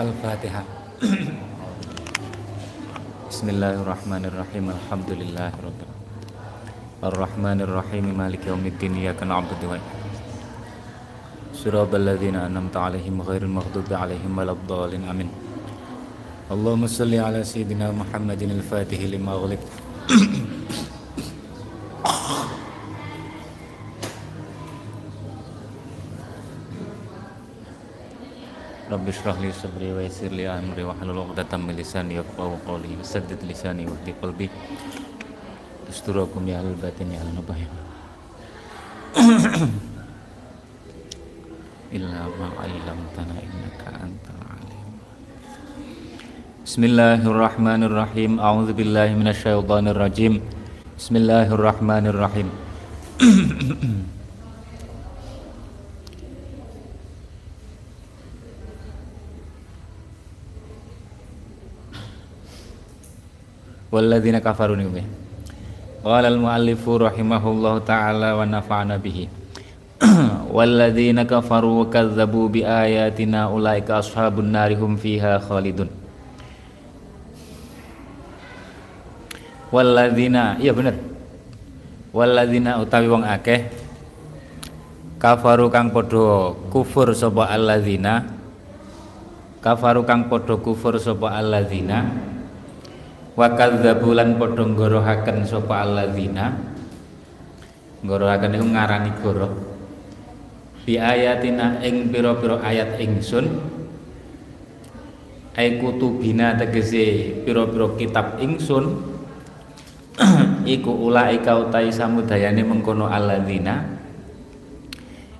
Al-Fatihah. Bismillahirrahmanirrahim. Alhamdulillahirabbil Ar-Rahmanirrahim. Maliki yaumiddin Iyyaka na'budu wa Siratal ladzina an'amta 'alaihim ghairil maghdubi 'alaihim waladdallin. Amin. Allahumma salli ala sayyidina Muhammadin al-Fatih lima ughliq Al Bismillahirrahmanirrahim A'udzu billahi minasyaitonir rajim Bismillahirrahmanirrahim walladzina kafaru niku Qala al-muallifu rahimahullahu taala wa nafa'ana bihi walladzina kafaru wa kazzabu bi ayatina ulaika ashabun nari hum fiha khalidun walladzina iya bener walladzina utawi wong akeh kafaru kang padha kufur sapa alladzina kafaru kang padha kufur sapa alladzina wa kadzabu lan padha nggorohaken sapa alladzina? Nggorohaken iku ngarani goro. Bi ayatina ing pira-pira ayat ingsun. Ai kutubina tegese pira-pira kitab ingsun. Iku ulaika utai samudayane mengkono alladzina.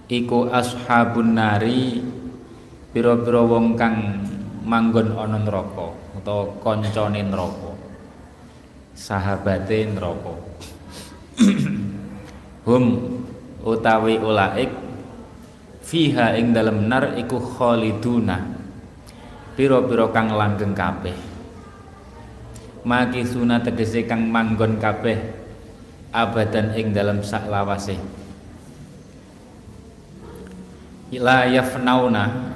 Iku ashabun nari pira-pira wong kang manggon ana neraka utawa kancane neraka sahabate neraka hum utawi ulaik fiha ing dalem nar iku khaliduna. Pira-pira kang langgeng kabeh. Makisuna tegese kang manggon kabeh abadan ing dalem sak lawase la yafnauna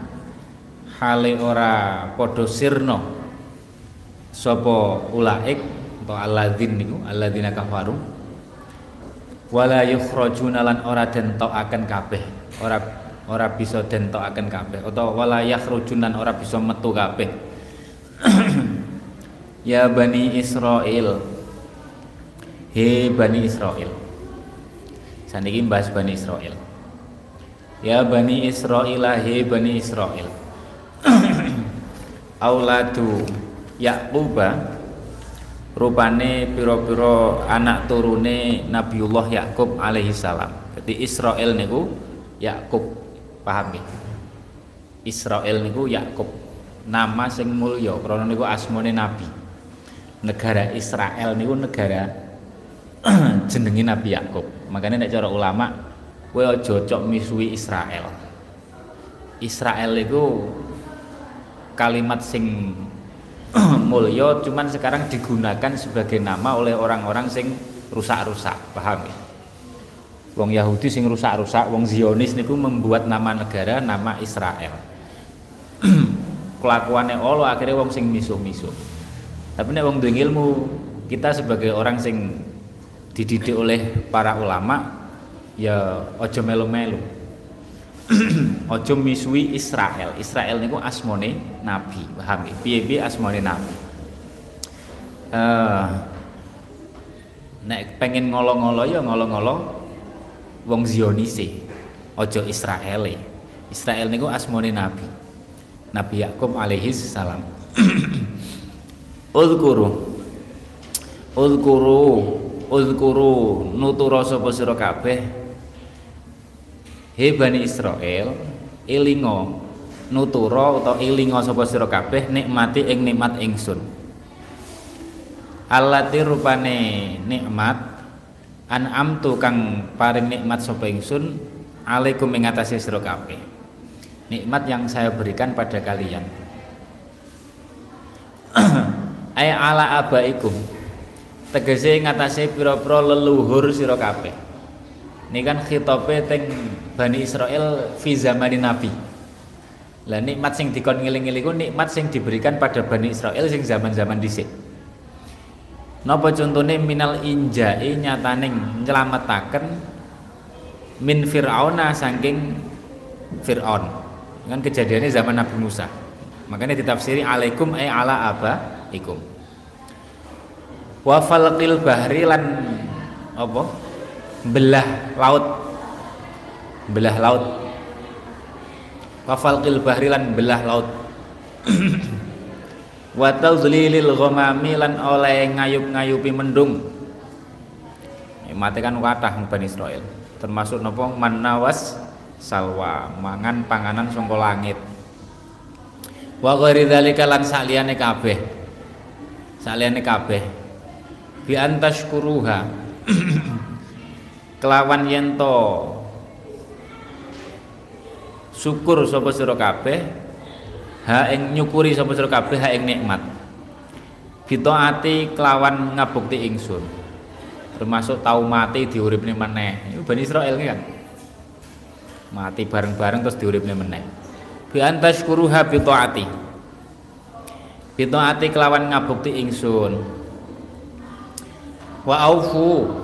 hale ora padha sirna sapa ulaik atau alladzin niku alladzina kafaru. Wala yukhrajuna lan ora den akan kabeh. Ora ora bisa den akan kabeh. Atau wala yakhrujunan ora bisa metu kabeh. Ya bani Israel he bani Israel saniki bahas bani Israel ya bani Israel he bani Israel auladu Yaquba rupane piro-piro anak turune Nabiullah Yakub alaihi salam. Jadi Israel niku Yakub, paham ya? Israel niku Yakub. Nama sing mulya krana niku asmane nabi. negara Israel niku negara jenenge Nabi Yakub. Makanya nek cara ulama kowe aja cocok misui Israel. Israel itu kalimat sing mulya cuman sekarang digunakan sebagai nama oleh orang-orang sing rusak-rusak, paham ya? Wong Yahudi sing rusak-rusak, wong Zionis niku membuat nama negara nama Israel. Kelakuannya Allah akhirnya wong sing misuh-misuh. Tapi nek wong duwe ilmu, kita sebagai orang sing dididik oleh para ulama ya ojo melu-melu. ojo misui Israel. Israel niku asmone nabi, paham ya? Piye-piye asmone nabi. Uh, nek pengen ngolo-ngolo ya ngolo-ngolo wong Zionise ojo Israele. Israel niku asmone nabi. Nabi Yakub alaihi salam. Uzkuru. Uzkuru. Uzkuru. Nutura sapa sira kabeh He Bani Israel ilingo nutura utawa ilingo sapa sira kabeh nikmati ing nikmat ingsun. Allati rupane nikmat an'amtu kang paring nikmat sapa ingsun alaikum ing atase sira kabeh. Nikmat yang saya berikan pada kalian. Ay ala abaikum tegese ngatasé pira-pira leluhur sira kabeh. Ini kan khitope teng Bani Israel fi zamani Nabi lah nikmat sing dikon ngiling-ngiling nikmat sing diberikan pada Bani Israel sing zaman-zaman dhisik Napa contone minal injai nyataning nyelametaken min fir'auna saking Fir'aun. Kan kejadiannya zaman Nabi Musa. Makanya ditafsiri alaikum ay ala aba ikum. Wa falqil bahri lan apa? Belah laut. Belah laut. Wa falqil bahri lan belah laut. wa tazlilil ghamami lan oleh ngayup-ngayupi mendung. Mate kan kathah Bani Israil. Termasuk napa manawas salwa mangan panganan saka langit. Wa ghairi dzalika lan saliyane kabeh. Saliyane kabeh. Bi antashkuruha kelawan yen to syukur sapa sira kabeh. Ha ing nyukuri sapa sira kabeh ha ing nikmat. Ati kelawan ngabukti ingsun. Termasuk tau mati diuripne meneh. Bani Israel kan? Mati bareng-bareng terus diuripne meneh. Bi antashkuruha ati ati kelawan ngabukti ingsun. Wa aufu.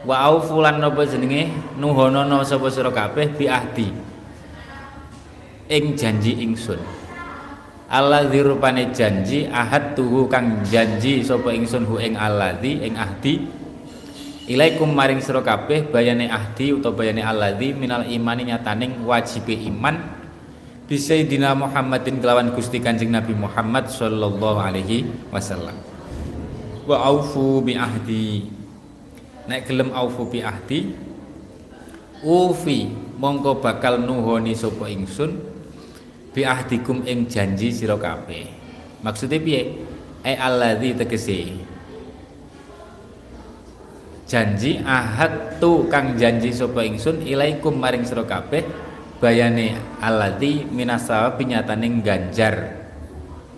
Wa aufu lan napa jenenge? Nuhonono sapa sira kabeh bi ahdi ing janji ingsun alladzi rupane janji ahad tuhu kang janji sapa ingsun hu ing alladzi ing ahdi ilaikum maring sira kabeh bayane ahdi utawa bayane alladzi minal imani nyataning wajibe iman Sayyidina Muhammadin kelawan Gusti Kanjeng Nabi Muhammad sallallahu alaihi wasallam. Wa aufu bi ahdi. Nek gelem aufu bi ahdi ufi mongko bakal nuhoni sapa ingsun bi ahdikum ing janji sira kabeh. Maksudnya piye? Ai alladzi tegese. Janji ahad tu kang janji sapa ingsun ilaikum maring sira kabeh bayane alladzi minasa pinyatane ganjar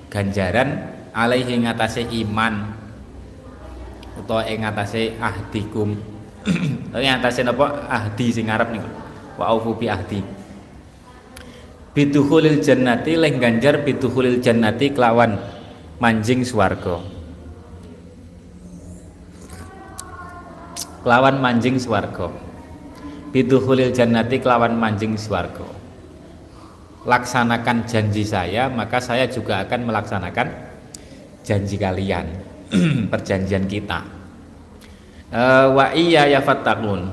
ganjaran alaihi ngatasé iman. Utawa ing ngatasé ahdikum. Ing ngatasé napa? Ahdi sing ngarep niku. Wa aufu ahdi bidukhulil jannati leh ganjar bidukhulil jannati kelawan manjing swarga. Kelawan manjing swarga. Bidukhulil jannati kelawan manjing swarga. Laksanakan janji saya maka saya juga akan melaksanakan janji kalian perjanjian kita. Uh, wa iya ya fattakun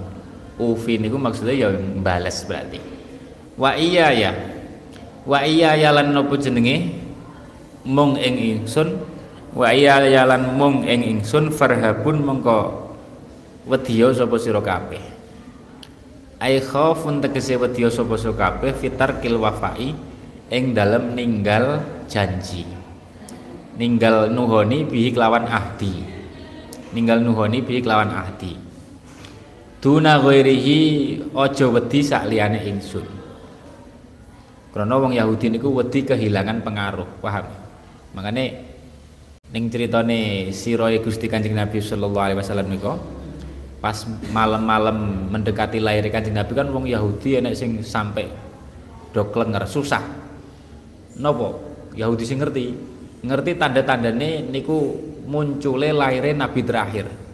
ufi niku maksudnya ya balas berarti. Wa iya ya wa iya yalan nopo jenenge? Mung ing ingsun. Wa iya yalan mung ing ingsun farhabun mengko wedya sapa sira kabeh. Ai khaufun tegese wedya sapa sira kabeh fitar kil wafai ing dalem ninggal janji. Ninggal nuhoni bihi kelawan ahdi. Ninggal nuhoni bihi kelawan ahdi. Duna ghairihi aja wedi sak liyane ingsun karena wong Yahudi niku wedi kehilangan pengaruh paham? Makane ning critane siroe Gusti Kanjeng Nabi sallallahu alaihi wasallam niku pas malam-malam mendekati lahir Kanjeng Nabi kan wong Yahudi enek sing sampai do klenger susah. Nopo Yahudi sing ngerti. Ngerti tanda-tandane niku muncule lahirnya Nabi terakhir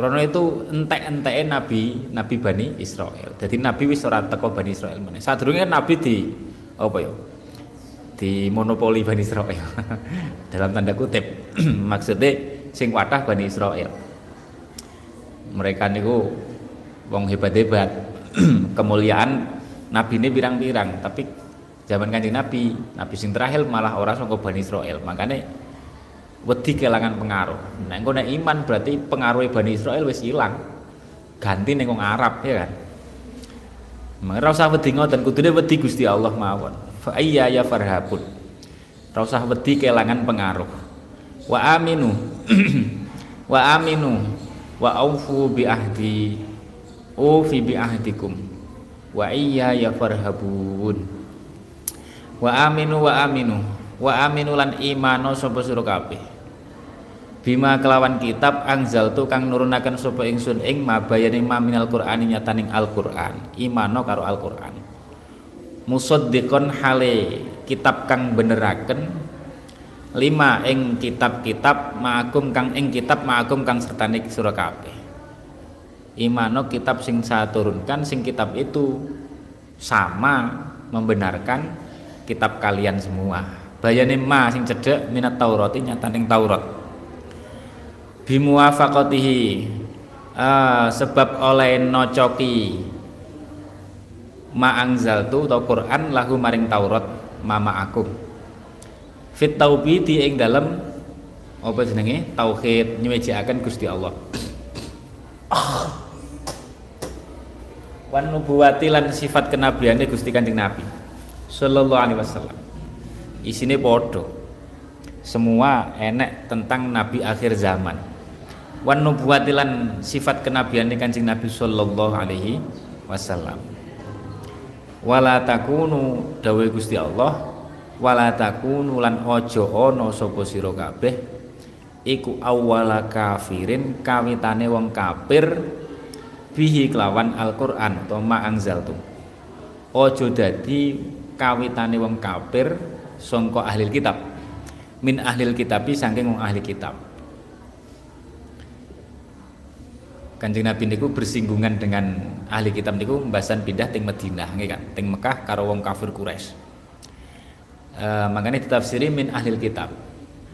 karena itu entek-enteke Nabi Nabi Bani Israel. Jadi Nabi wis ora teko Bani Israel meneh. Sadurunge kan Nabi di apa ya? Di monopoli Bani Israel. Dalam tanda kutip. Maksudnya sing wadah Bani Israel. Mereka niku wong hebat-hebat. Kemuliaan Nabi ini pirang-pirang, tapi zaman kanjeng Nabi, Nabi sing terakhir malah orang sangka Bani Israel. Makanya wedi kelangan pengaruh. Nek engko nek iman berarti pengaruh Bani Israel wis ilang. Ganti ning wong Arab ya kan. Ora usah wedi ngoten, kudune wedi Gusti Allah mawon. Fa ayya ya farhabun. Ora usah wedi kelangan pengaruh. Wa aminu. wa aminu wa aufu bi ahdi. Ufi bi ahdikum. Wa iya ya farhabun. Wa aminu wa aminu wa aminu lan imano sapa sira kabeh. Bima kelawan kitab angzal tu kang nurunaken sapa ingsun ing mabayane ma minal qur'ani nyataning Al-Qur'an imano karo Al-Qur'an. Musaddiqon hale kitab kang beneraken lima ing kitab-kitab ma'akum kang ing kitab ma'akum kang sertane sira kabeh. Imano kitab sing saya turunkan sing kitab itu sama membenarkan kitab kalian semua bayane ma sing cedek minat Taurat nyataning Taurat. Bimuwafaqatihi uh, sebab oleh nocoki ma tu atau Quran lahu maring Taurat mama aku fit taubidi ing dalam apa jenenge? Tauhid nyuwejakaken Gusti Allah. Wan nubuwati lan sifat kenabiane Gusti Kanjeng Nabi sallallahu alaihi wasallam isine podo semua enek tentang nabi akhir zaman. Wan nubuwatilan sifat kenabian kancing nabi sallallahu alaihi wasallam. Wala takunu dawe Gusti Allah wala takunu lan ojo ono sapa sira kabeh iku awwala kafirin kawitane wong kafir bihi kelawan Al-Qur'an utawa ma anzaltum. Ojo dadi kawitane wong kafir songko ahli kitab. Min ahli kitabi saking wong ahli kitab. Kanjeng Nabi niku bersinggungan dengan ahli kitab niku mbasan pindah ting Madinah nggih kan? Ting Mekah karo wong kafir Quraisy. E, makanya ditafsiri min ahli kitab.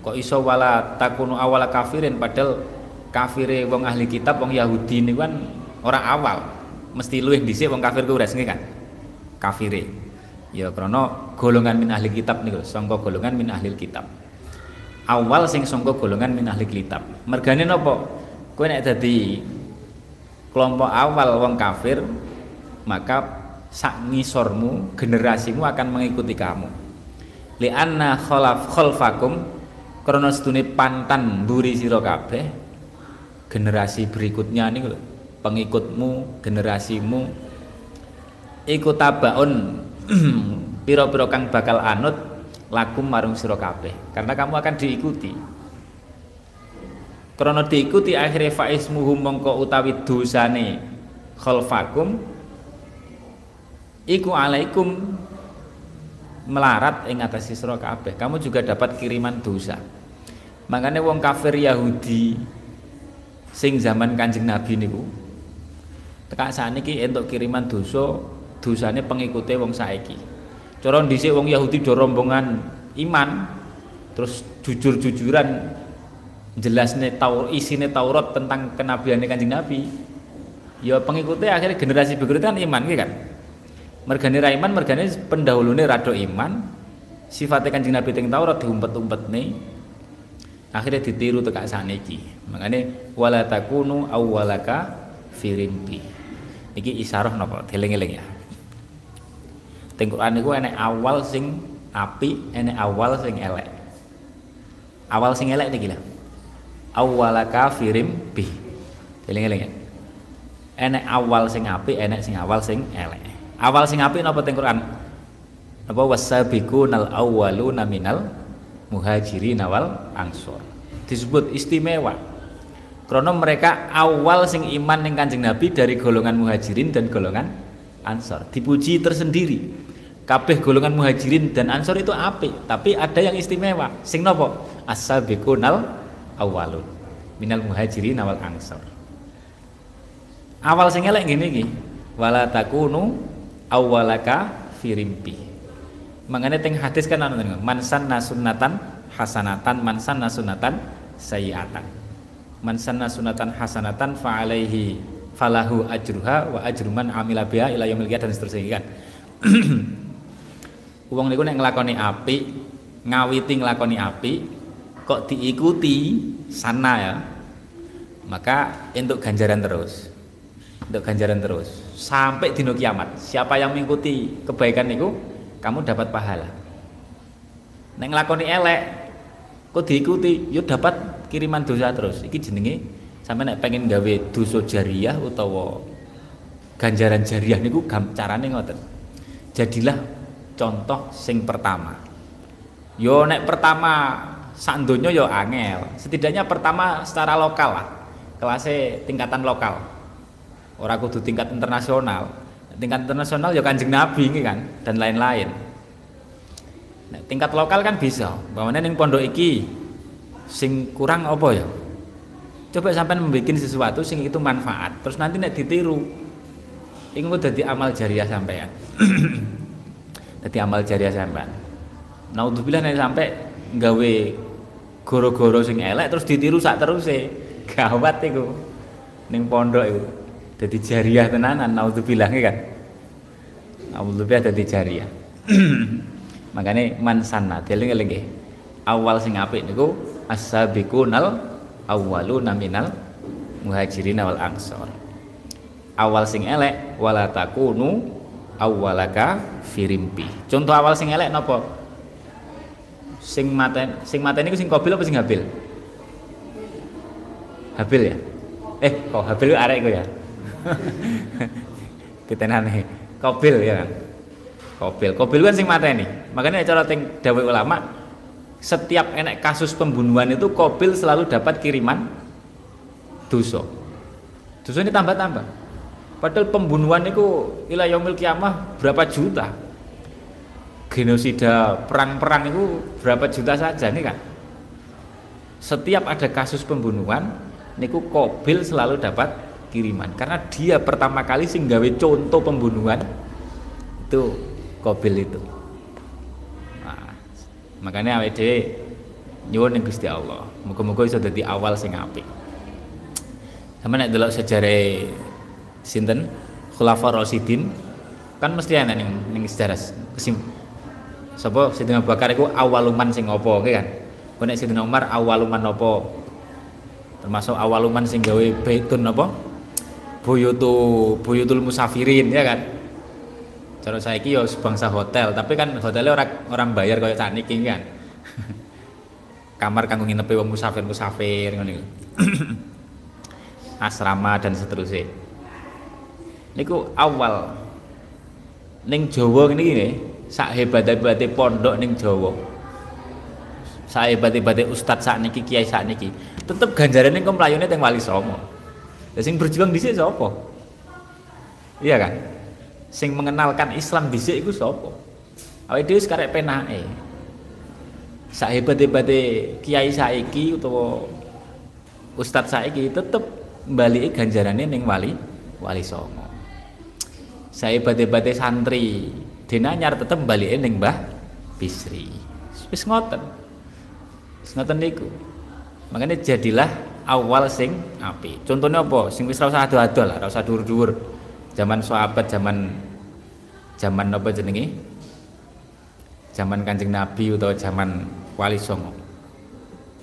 Kok iso wala takunu awala kafirin padahal kafire wong ahli kitab wong Yahudi niku kan orang awal. Mesti luwih dhisik wong kafir Quraisy nggih kan? Kafire ya krana golongan min ahli kitab niku sangka golongan min ahli kitab. Awal sing sangka golongan min ahli kitab. Mergane napa? Kowe nek dadi kelompok awal wong kafir maka sak ngisormu generasimu akan mengikuti kamu. Li anna khalaf khalfakum karena setune pantan duri sira kabeh generasi berikutnya nih pengikutmu generasimu ikut tabaun piro-piro kang bakal anut lakum marung sira kabeh karena kamu akan diikuti. Krono diikuti akhirnya faismuhu mongko utawi dosane khalfakum iku alaikum melarat ing atas sira kabeh. Kamu juga dapat kiriman dosa. Makanya wong kafir Yahudi sing zaman Kanjeng Nabi niku tekak saniki entuk kiriman dosa dosane pengikute wong saiki. Cara dhisik wong Yahudi do rombongan iman terus jujur-jujuran jelasnya taur isine Taurat tentang kenabian Kanjeng Nabi. Ya pengikutnya akhirnya generasi berikutnya kan iman gitu kan. Mergane ra iman, mergane pendahulune rado iman. Sifatnya Kanjeng Nabi teng Taurat diumpet-umpet nih. Akhirnya ditiru tekak saniki. Makanya wala takunu awwalaka firimpi. Niki isyarah napa? Deling-eling ya. Teng Quran niku enek awal sing api, enek awal sing elek. Awal sing elek niki lho. Awwala kafirim bi. Eling-eling ya. Enek awal sing apik, enek sing awal sing elek. Awal sing apik napa teng Quran? Napa wasabiqunal awwaluna minal muhajirin wal ansor. Disebut istimewa. Karena mereka awal sing iman ning Kanjeng Nabi dari golongan muhajirin dan golongan ansor. Dipuji tersendiri. Kabeh golongan muhajirin dan ansor itu apik, tapi ada yang istimewa. Sing napa? As-sabiqunal awwalun minal muhajirin wal ansor. Awal sing elek ngene iki wala takunu awwalaka firimpi mangane teng hadis kan ana man sanna sunnatan hasanatan man sanna sunnatan sayiatan. Man sanna sunnatan hasanatan fa alaihi falahu ajruha wa ajru man amila biha ila yaumil dan seterusnya kan wong niku nek nglakoni apik ngawiti nglakoni apik kok diikuti sana ya. Maka untuk ganjaran terus. Untuk ganjaran terus. Sampai di kiamat. Siapa yang mengikuti kebaikan itu kamu dapat pahala. Neng lakoni elek kok diikuti yuk dapat kiriman dosa terus. Iki jenenge sampai nek pengen gawe dosa jariah utawa ganjaran jariah niku carane ngoten. Jadilah contoh sing pertama. Yo nek pertama sak donya yo angel. Setidaknya pertama secara lokal lah. Kelasnya tingkatan lokal. Orang kudu tingkat internasional. Tingkat internasional ya kanjeng nabi ini kan dan lain-lain. Nah, tingkat lokal kan bisa. Bahwa neng pondok iki sing kurang apa ya? Coba sampai membuat sesuatu sing itu manfaat terus nanti nek ditiru ini udah di amal jariah sampean jadi amal jariah sampean. Naudzubillah nek sampai gawe goro-goro sing elek terus ditiru sak terus e gawat iku. Ning pondok iku. Dadi jariah tenanan naudzubillah kan? Naudzubillah dadi jariah. Makane man sanna eling-eling awal sing apik niku as-sabiqunal awwaluna minal muhajirin wal ansor. Awal sing elek wala takunu awwalaka firimpi contoh awal sing elek napa sing maten sing maten niku sing kobil apa sing habil Habil ya? Eh, kok Habil itu arek ya? Kita nane. Kobil ya kan? Kobil. Kobil kan sing mata ini. Makanya cara ting dawe ulama setiap enek kasus pembunuhan itu Kobil selalu dapat kiriman dosa. Dosa ini tambah-tambah. Padahal pembunuhan itu ila yaumil kiamah berapa juta. Genosida perang-perang itu berapa juta saja nih kan. Setiap ada kasus pembunuhan niku Kobil selalu dapat kiriman karena dia pertama kali sing gawe contoh pembunuhan itu Kobil itu nah, makanya dhewe nyuwun ning Gusti Allah muga-muga iso dadi awal sing apik sama nek delok sejarah sinten? Khulafa Rasyidin kan mesti ana ning ning sejarah kesim sapa? Sayyidina Abu Bakar iku awaluman sing apa kan? Nek Sayyidina Umar awaluman apa? Termasuk awaluman sing gawe baitun apa? Buyutu buyutul musafirin ya kan? Cara saya yo sebangsa hotel tapi kan hotelnya orang orang bayar kayak saat ini kan? Kamar kanggo nginepe wong musafir musafir ngono asrama dan seterusnya niku awal ning Jawa ini gini sak hebat-hebate pondok ning Jawa sak hebat-hebate ustadz sak niki kiai sak niki tetep ganjarannya kok melayune teng Wali Songo. Lah sing berjuang dhisik sapa? Iya kan? Sing mengenalkan Islam dhisik iku sapa? Awake dhewe sekarek penake. Sak hebat-hebate kiai saiki utawa ustadz saiki tetep mbalike ganjarane ning Wali Wali Songo. Sak hebat-hebate santri. Denanyar tetep mbalike ning Mbah Bisri. Wis ngoten. Wis ngoten niku. Makanya jadilah awal sing api contohnya apa? Sing wis ora usah adu-adu lah ora usah dhuwur-dhuwur zaman sahabat zaman zaman apa jenenge? Zaman Kanjeng Nabi atau zaman Wali Songo.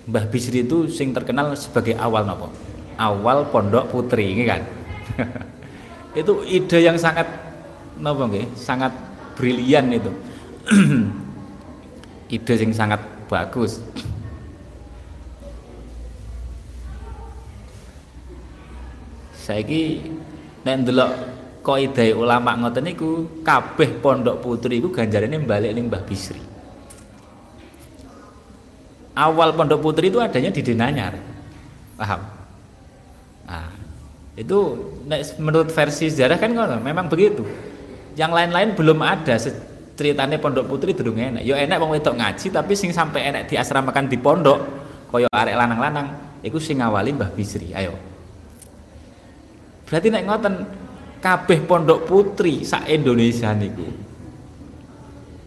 Mbah Bisri itu sing terkenal sebagai awal nopo awal pondok putri ini kan itu ide yang sangat napa sangat brilian itu. Ide yang sangat bagus. Saya ini nek ndelok ide ulama ngoten niku kabeh pondok putri iku ganjarane balik ning Mbah Bisri. Awal pondok putri itu adanya di Denanyar. Paham? Nah itu menurut versi sejarah kan ngono memang begitu. Yang lain-lain belum ada ceritanya pondok putri durung enak. Yo enak wong wedok ngaji tapi sing sampai enak di asramakan di pondok kaya arek lanang-lanang iku sing ngawali Mbah Bisri. Ayo. Berarti nek ngoten kabeh pondok putri sak Indonesia niku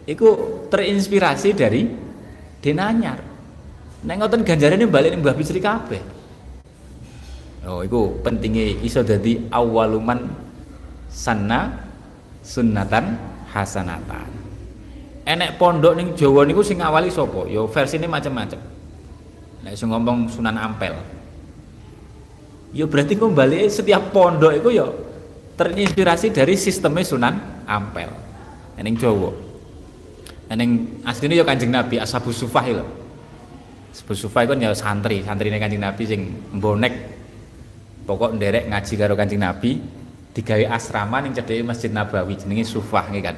iku terinspirasi dari Denanyar. Nek ngoten ganjarane balik Mbah Bisri kabeh oh iku pentingnya iso dadi awaluman sana sunnatan hasanatan. Enek pondok ning Jawa niku sing awali sapa? Ya versine macam-macam nek sing ngomong Sunan Ampel. Ya berarti kembali setiap pondok itu ya terinspirasi dari sistemnya Sunan Ampel. Ning Jawa. Ning asline ya Kanjeng Nabi Ashabu Sufah lho. Sufah itu ya santri santrine Kanjeng Nabi sing bonek pokok nderek ngaji karo Kanjeng Nabi digawe asrama ning cedeke Masjid Nabawi jenenge Sufah nggih kan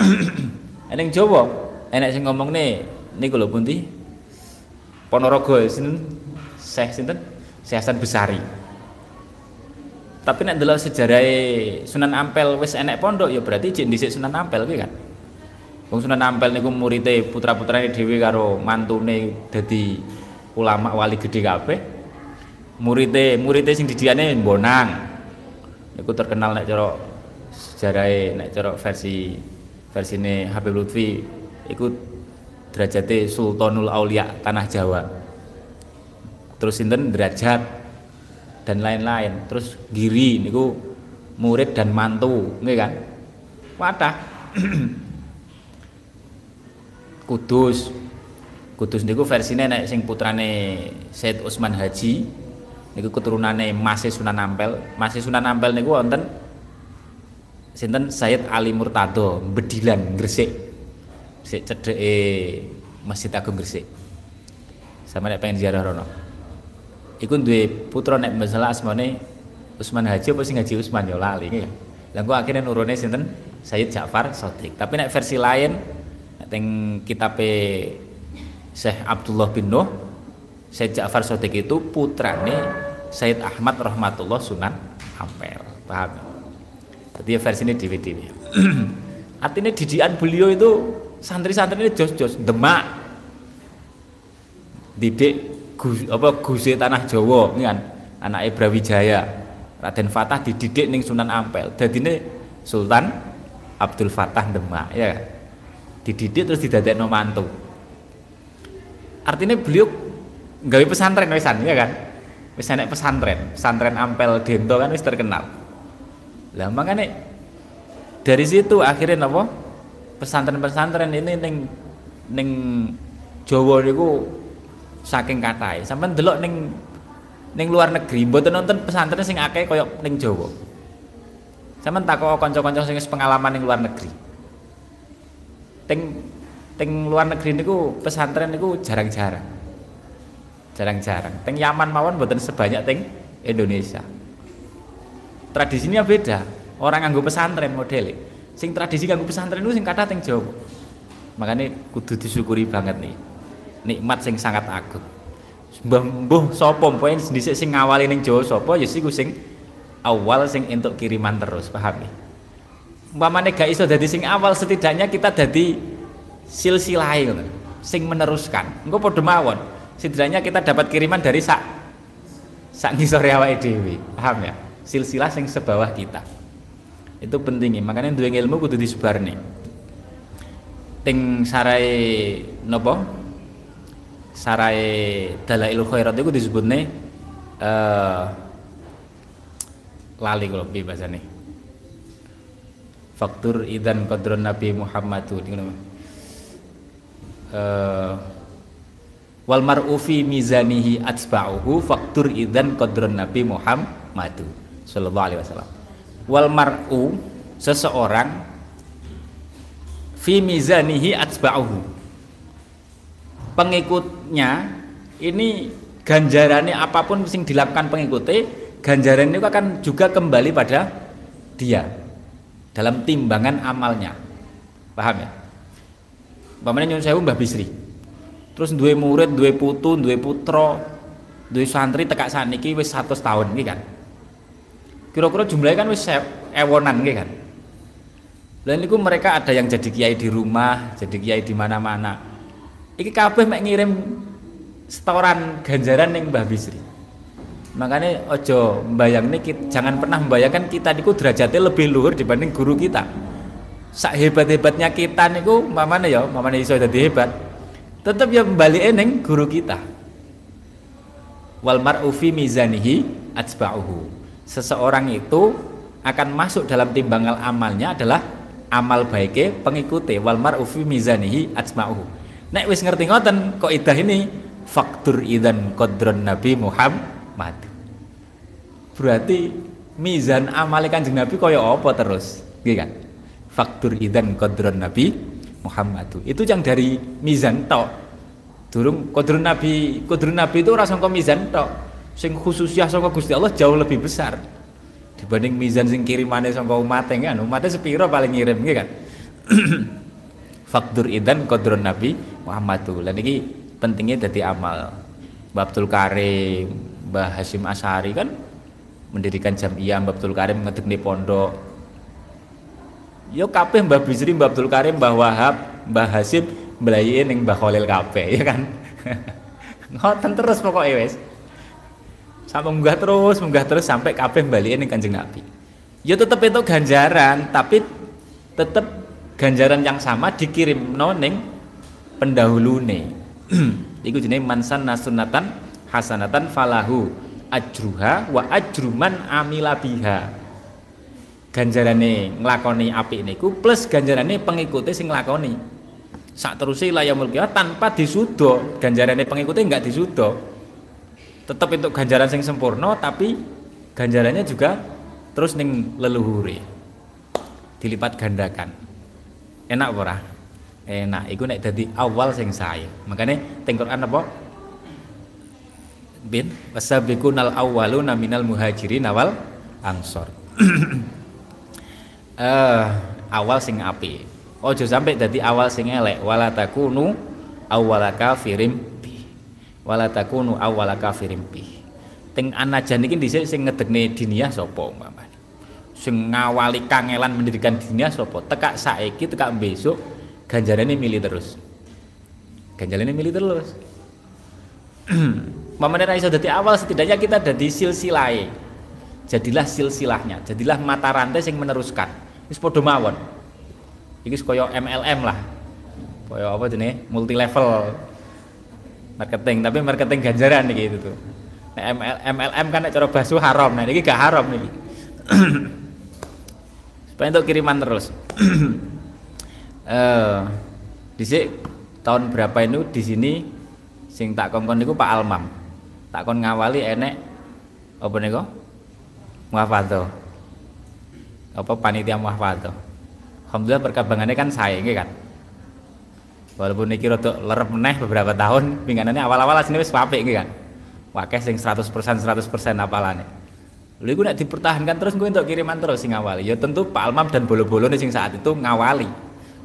Eneng Jawa, enek sing ngomong nih, niku lho pundi? Ponorogo sinten? Syekh sinten? Syekh Hasan Besari. Tapi nek ndelok sejarah Sunan Ampel wis enek pondok ya berarti jek dhisik Sunan Ampel kuwi kan. Wong Sunan Ampel niku murite putra-putrane dhewe karo mantune dadi ulama wali gede kabeh. Murite murite sing didikane Bonang. Iku terkenal nek cara sejarah nek cara versi versine Habib Lutfi ikut derajate Sultanul Aulia tanah Jawa. Terus sinten? Derajat dan lain-lain. Terus giri niku murid dan mantu nggih kan? Wadah. Kudus. Kudus niku versine nek sing putrane Said Usman Haji niku keturunane Masih Sunan Ampel Masih Sunan Ampel niku wonten sinten? Said Ali Murtado Bedilan Gresik. Sik cedeke Masjid Agung Gresik. Sama nek pengen ziarah rono. Iku duwe putra nek masalah asmane Usman Haji apa sing Haji Usman? Ya lali. Nggih lha kok akhirnya nurune sinten? Said Ja'far Sotik tapi nek versi lain nek teng kitabe Syekh Abdullah bin Nuh Said Ja'far Sotik itu putrane Said Ahmad Rahmatullah Sunan Ampel. Paham jadi ya versi ini dewi-dewi artinya didikan beliau itu santri-santri ini jos-jos demak. Didik gus, apa gusi tanah Jawa ini kan? Anak Brawijaya. Raden Fatah dididik ning Sunan Ampel. Jadi ini Sultan Abdul Fatah Demak ya. Dididik terus didadekno mantu. Artinya beliau gawe pesantren wisan ya kan wis pesantren pesantren Ampel Dento kan wis terkenal lah makanya dari situ akhirnya apa? Pesantren-pesantren ini ning ning Jawa niku saking kathah. Sampeyan delok ning ning luar negeri mboten nonton pesantren sing akeh kaya ning Jawa. Sampeyan takok kanca-kanca sing pengalaman ning luar negeri. Ting ting luar negeri niku pesantren niku jarang-jarang. Jarang-jarang. Teng Yaman mawon mboten sebanyak teng Indonesia. Tradisinya beda. Orang nganggo pesantren model sing tradisi nganggo pesantren itu sing kata teng Jawa. Makanya kudu disyukuri banget nih. Nikmat sing sangat agung. Mbah mbuh sapa? Poin dhisik sing ngawali ning Jawa sapa? Ya sing awal sing entuk kiriman terus paham ya umpamane gak iso dadi sing awal setidaknya kita dadi silsilah ngono sing meneruskan. Engko padha mawon setidaknya kita dapat kiriman dari sak sak ngisore awake dhewe. Paham ya? Silsilah yang sebawah kita. Itu pentingnya makanya dua ilmu kudu disebar nih. Ting sarai nopo? Sarai dalail khairat itu disebut nih uh, lali kalau bi bahasa nih faktur idan kodron nabi Muhammadu uh, wal mar'ufi mizanihi atsba'uhu faktur idan kodron nabi Muhammadu Sallallahu Alaihi Wasallam. Wal mar'u seseorang fi mizanihi atsba'uhu. Pengikutnya ini ganjarannya apa pun sing dilakukan pengikutnya ganjaran itu akan juga kembali pada dia dalam timbangan amalnya. Paham ya? Pamannya nyuwun sewu Mbah Bisri. Terus duwe murid, duwe putu, duwe putra, duwe santri tekak saniki wis 100 tahun iki kan. Kira-kira jumlahnya kan wis ewonan iki kan. Dan niku mereka ada yang jadi kiai di rumah, jadi kiai di mana-mana. Iki kabeh mek ngirim setoran ganjaran ning Mbah Bisri. Makanya ojo bayang nih, jangan pernah membayangkan kita niku derajatnya lebih luhur dibanding guru kita. Sak hebat-hebatnya kita niku mamane ya, mamane iso dadi hebat. Tetap ya kembali eneng guru kita. Wal mar'u mizanihi atsba'uhu. Seseorang itu akan masuk dalam timbangan amalnya adalah amal baiknya pengikuti wal mar'u mizanihi atsma'uhu nek wis ngerti ngoten kok idah ini? Faktur idan kodron Nabi Muhammad. Berarti mizan amal kanjeng Nabi kaya apa terus? Gitu kan? Faktur idan kodron Nabi Muhammad itu yang dari mizan tok. Durung kodron Nabi kodron Nabi itu rasa mizan tok. Sing khususnya sangka Gusti Allah jauh lebih besar. Dibanding mizan sing kirimane sangka umat kan umatnya sepiro paling ngirim gitu kan? Faktur idan kodron nabi Muhammad lan iki pentingnya jadi amal. Babtul Karim Mbah Hasim Asari kan mendirikan jamiah Mbah Abdul Karim ngedekne pondok yo kabeh Mbah Bisri Mbah Abdul Karim Mbah Wahab Mbah Hasim mbelayi ning Mbah Khalil kabeh ya kan? Ngoten terus pokoknya wes. Sampai munggah terus munggah terus sampai kabeh balikin ning Kanjeng Nabi. Ya tetep itu ganjaran tapi tetep ganjaran yang sama dikirim noning pendahulune. Iku jenenge mansan nasunatan hasanatan falahu ajruha wa ajruman amila biha ganjarane nglakoni apik niku plus ganjarane pengikuti sing nglakoni. Sak terusé layamul tanpa disudo ganjarane pengikuti enggak disudo tetap untuk ganjaran sing sempurna tapi ganjarannya juga terus ning leluhure dilipat gandakan. Enak ora? Enak. Iku nek dadi awal sing saya makanya teng Quran apa? Bin wasabiqunal awwaluna minal muhajirin awal angsor uh, awal sing api. Ojo sampai dadi awal sing elek. Wala takunu awwala kafirim wala takunu awwala kafirin bi. Teng anajan iki dhisik sing ngedekne diniyah sapa umpamane? Sing ngawali kangelan mendirikan diniyah sapa? Tekak saiki tekak besok ganjarane milih terus. Ganjarane milih terus. Mamane ra iso dadi awal setidaknya kita dadi silsilahe jadilah silsilahnya jadilah mata rantai sing meneruskan wis padha mawon. Iki kaya MLM lah. Kaya apa jenenge? Multi level marketing. Tapi marketing ganjaran nih gitu tuh. Nah, ML, MLM kan cara basu haram. Nah ini gak haram nih supaya untuk kiriman terus. Uh, di sini tahun berapa itu di sini sing tak kongkon niku Pak Almam. Tak kon ngawali enek apa kok muafadoh apa panitia muafadoh Alhamdulillah perkembangannya kan saya ini kan walaupun niki rada lerep meneh beberapa tahun pinganane awal-awal asline wis apik iki kan wakeh sing 100% 100% apalane. Lha iku nek dipertahankan terus gue untuk kiriman terus sing ngawali. Ya tentu Pak Almam dan bolo-bolo nih sing saat itu ngawali.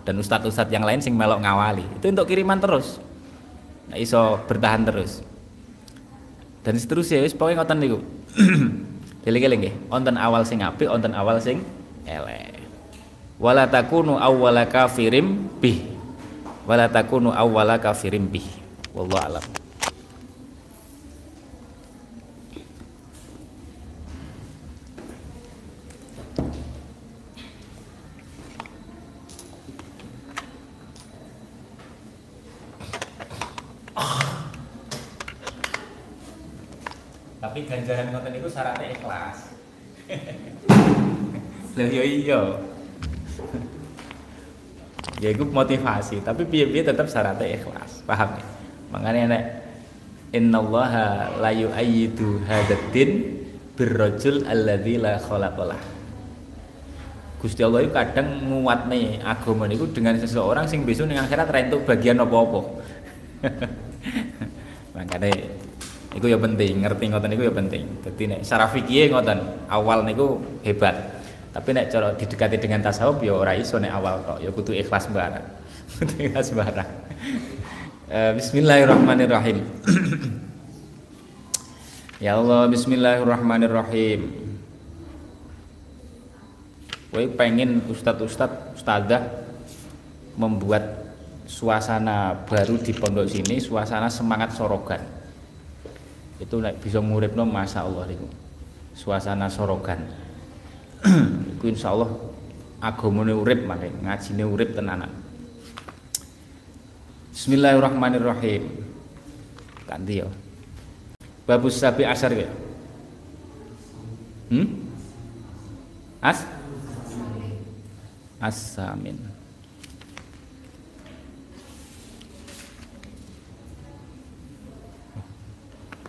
Dan ustadz-ustadz yang lain sing melok ngawali. Itu untuk kiriman terus. Nah, iso bertahan terus. Dan seterusnya wis pokoknya ngoten niku Eling-eling nggih, wonten awal sing apik, wonten awal sing elek. Wala takunu awwala kafirim bih. Wala takunu awwala kafirin bih. Wallahu alam tapi ganjaran konten itu syaratnya ikhlas. Lah iya iya ya itu motivasi. Tapi piye-piye tetap syaratnya ikhlas. Paham ya? Makanya nek innallaha la yu'ayyidu hadatin birrajul alladzi la khalaqalah Gusti Allah itu kadang nguat nih agama itu dengan seseorang sing besok ning akhirat ra entuk bagian apa-apa. Makanya Iku ya penting, ngerti ngoten niku ya penting. Dadi nek secara fikih ngoten, awal niku hebat. Tapi nek cara didekati dengan tasawuf ya ora iso nek awal kok, ya kudu ikhlas barang. kudu ikhlas barang. Uh, bismillahirrahmanirrahim. ya Allah, bismillahirrahmanirrahim. Kowe pengen ustadz-ustadz, ustadzah membuat suasana baru di pondok sini, suasana semangat sorogan itu like, bisa no masa Allah itu suasana sorogan. Insya Allah agamane urip ngaji ngajine urip tenanan. Bismillahirrahmanirrahim. Ganti ya. Babus sabi asar ya? Hmm? as? As-samin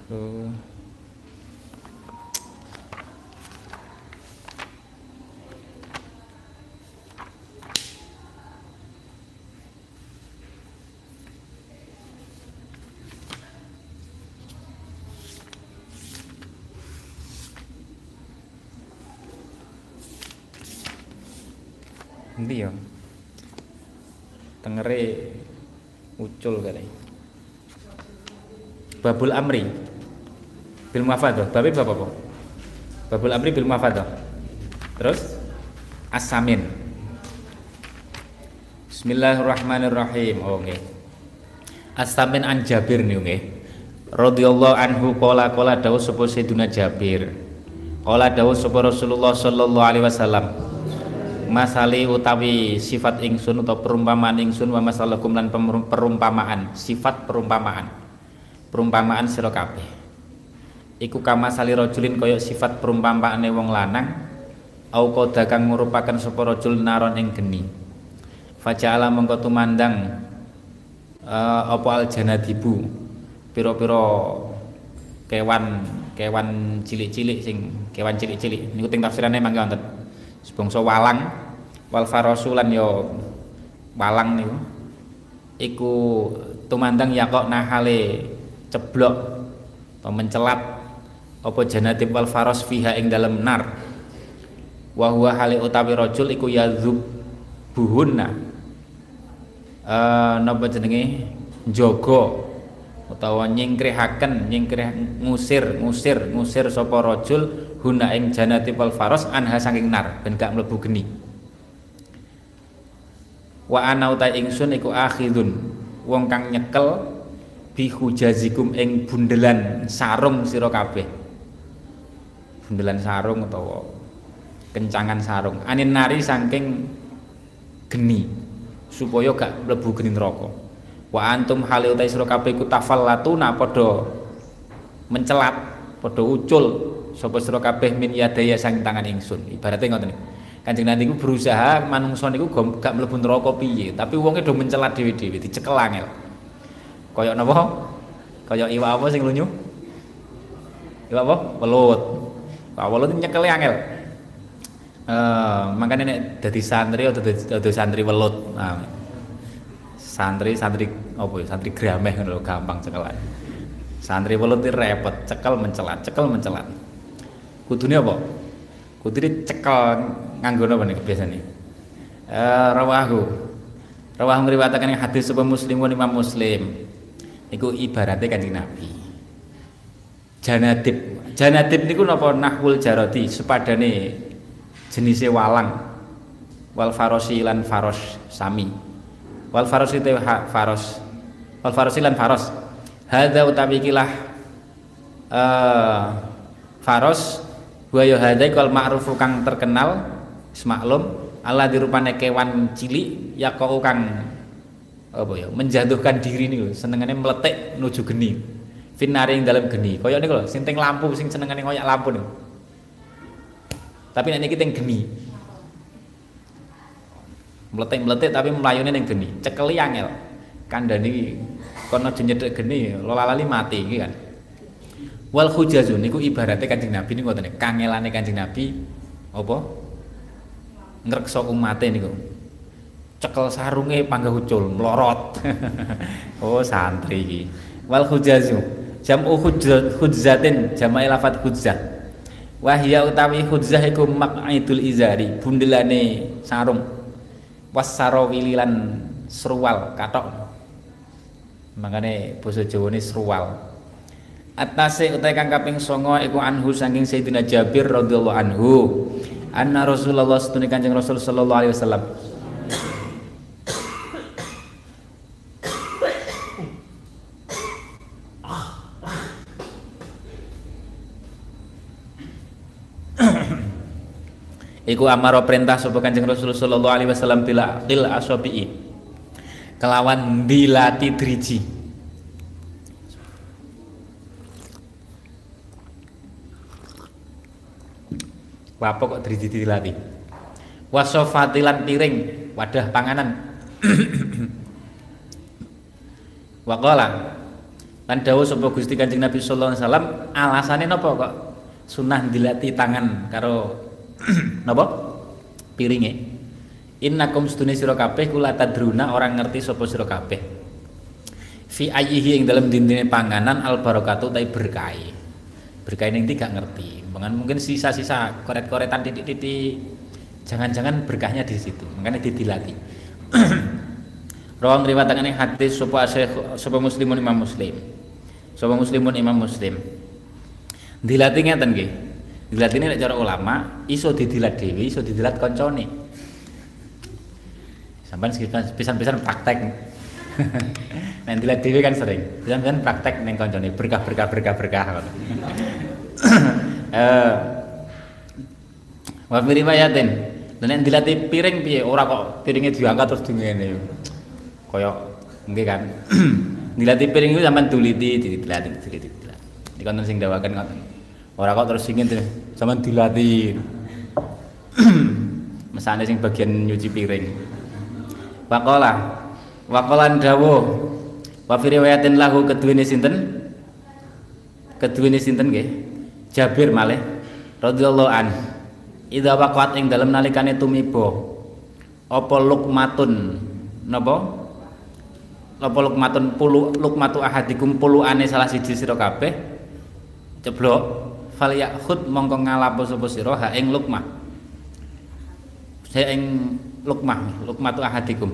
Oh. Nanti ya. Tengere ucul kali. Babul Amri bil muafadah babi bab apa babul amri bil muafadah terus? Asamin Bismillahirrahmanirrahim. Oh nggih. Asamin an Jabir nih nggih. Radhiyallahu anhu qala qala dawuh sapa Sayyidina Jabir. Qala dawuh sapa Rasulullah sallallahu alaihi wasallam. Masali utawi sifat ingsun atau perumpamaan ingsun wa masalakum lan perumpamaan. Sifat perumpamaan. Perumpamaan sira kabeh iku kama sali rajulin kaya sifat perumpamaane wong lanang au qada kang ngurupaken sapa rajul naron ing geni. Faja'ala mengko tumandang uh, apa al janadibu pira-pira kewan kewan cilik-cilik sing kewan cilik-cilik. Niku teng tafsirane mangke wonten. Sebangsa walang wal farasulan yo walang niku. Iku tumandang ya kok nahale ceblok atau mencelat apa janatib wal faros fiha ing dalam nar? Wa huwa hali utawi rajul iku yadzub buhunna uh, napa jenenge? Njaga utawa nyingkrihaken nyingkrih ngusir ngusir ngusir sapa rajul huna ing janatib wal faros anha saking nar ben gak mlebu geni. Wa ana utai ingsun iku akhidun wong kang nyekel bi hujazikum ing bundelan sarung sira kabeh bundelan sarung atau kencangan sarung. Anin nari saking geni supaya gak mlebu geni neraka. Wa antum hale utai sira kabeh iku tafallatuna padha mencelat padha ucul sapa sira kabeh min yadaya sang tangan ingsun. Ibaratnya ngoten Kanjeng Nabi ku berusaha manungsa niku gak mlebu neraka piye tapi wonge do mencelat dhewe-dhewe dicekel angel kaya napa? Kaya iwak apa sing lunyu? Iwak apa? Welut Awal itu nyekel angel. Uh, makanya nek dadi santri atau dadi santri welut. Nah, santri santri apa ya santri grameh ngono gampang cekelan. Santri welut itu repot, cekel mencelat, cekel mencelat. Kudune apa? Kudune cekel nganggo napa nih biasane? Eh rawahu. Rawahu ngriwayataken hadis Muslim wa Imam Muslim. Iku ibaratnya Kanjeng Nabi. Janadib Janatib niku napa nahwul jarati sepadane jenise walang. Wal farosi lan faros sami. Wal farosi te faros. Wal farosi lan faros. Hadza utawi kilah uh, faros wa ya hadza kal ma'rufu kang terkenal semaklum Allah dirupane kewan cilik ya kau kang apa ya menjatuhkan diri nih senengane meletek nuju geni finari ing dalam geni. Kaya niku lho sing teng lampu sing senengane ngoyak lampu niku. Tapi nek niki teng geni. Meletek-meletek tapi melayune ning geni. Cekeli angel. Kandhani kono nyedhek geni lolalali mati iki kan. Wal khujazun niku ibaratnya Kanjeng Nabi niku ngoten. Kangelane Kanjeng Nabi apa? Ngrekso umate niku. Cekel sarunge panggah ucul melorot oh santri wal khujazu Jam'u hudzatin jama'i lafat hudzah. Wahya utawi hudzah iku maq'idul izari, bundelane sarung. Wasarawili lan serual katok. Makane basa Jawane serual. Atase utai kang kaping 9 iku anhu saking Sayyidina Jabir radhiyallahu anhu. Anna Rasulullah setune Kanjeng Rasul sallallahu alaihi wasallam Iku amaro perintah sapa Kanjeng Rasul sallallahu alaihi wasallam bila qil asabii. Kelawan dilati driji. Apa kok driji dilati? Wasofatilan piring, wadah panganan. Waqala lan dawuh sapa Gusti Kanjeng Nabi sallallahu alaihi wasallam alasane napa kok sunah dilati tangan karo napa? Piringe. Innakum sedune sira kabeh kula tadruna orang ngerti sapa sira kabeh. Fi ayyihi ing dalam dindine panganan al barakatu tai berkah berkah ning gak ngerti. Bahkan mungkin sisa-sisa koret-koretan titik-titik. Jangan-jangan berkahnya di situ. Makanya ditilati. Rawang riwayat yang hadis sapa sapa muslimun imam muslim. Sapa muslimun imam muslim. Dilatih ngeten Dilat ini cara ulama iso didilat dewi, iso didilat koncone. Sampai pisan-pisan praktek. Nek dilat dewi kan sering. Pisan-pisan praktek neng koncone berkah berkah berkah berkah. Eh Wa riwayatin. Dan nek dilati piring piye ora kok piringnya diangkat terus dingene. Kaya nggih kan. dilati piring itu sampean tuliti dilati diliti. Di konten sing dawakan ngoten. Ora kok terus ingin tuh, sama dilatih. Mesane sing bagian nyuci piring. Waqala Waqalan dawuh wa fi riwayatin lahu keduwene sinten? Sinten? Jabir malih radhiyallahu an. Idza waqat ing dalem nalikane tumiba apa lukmatun napa? Apa lukmatun pulu lukmatu ahadikum puluane salah siji sira kabeh ceblok falyakhud mongko ngalapo sapa sira ha ing lukmah saya ing lukmah lukmatu ahadikum.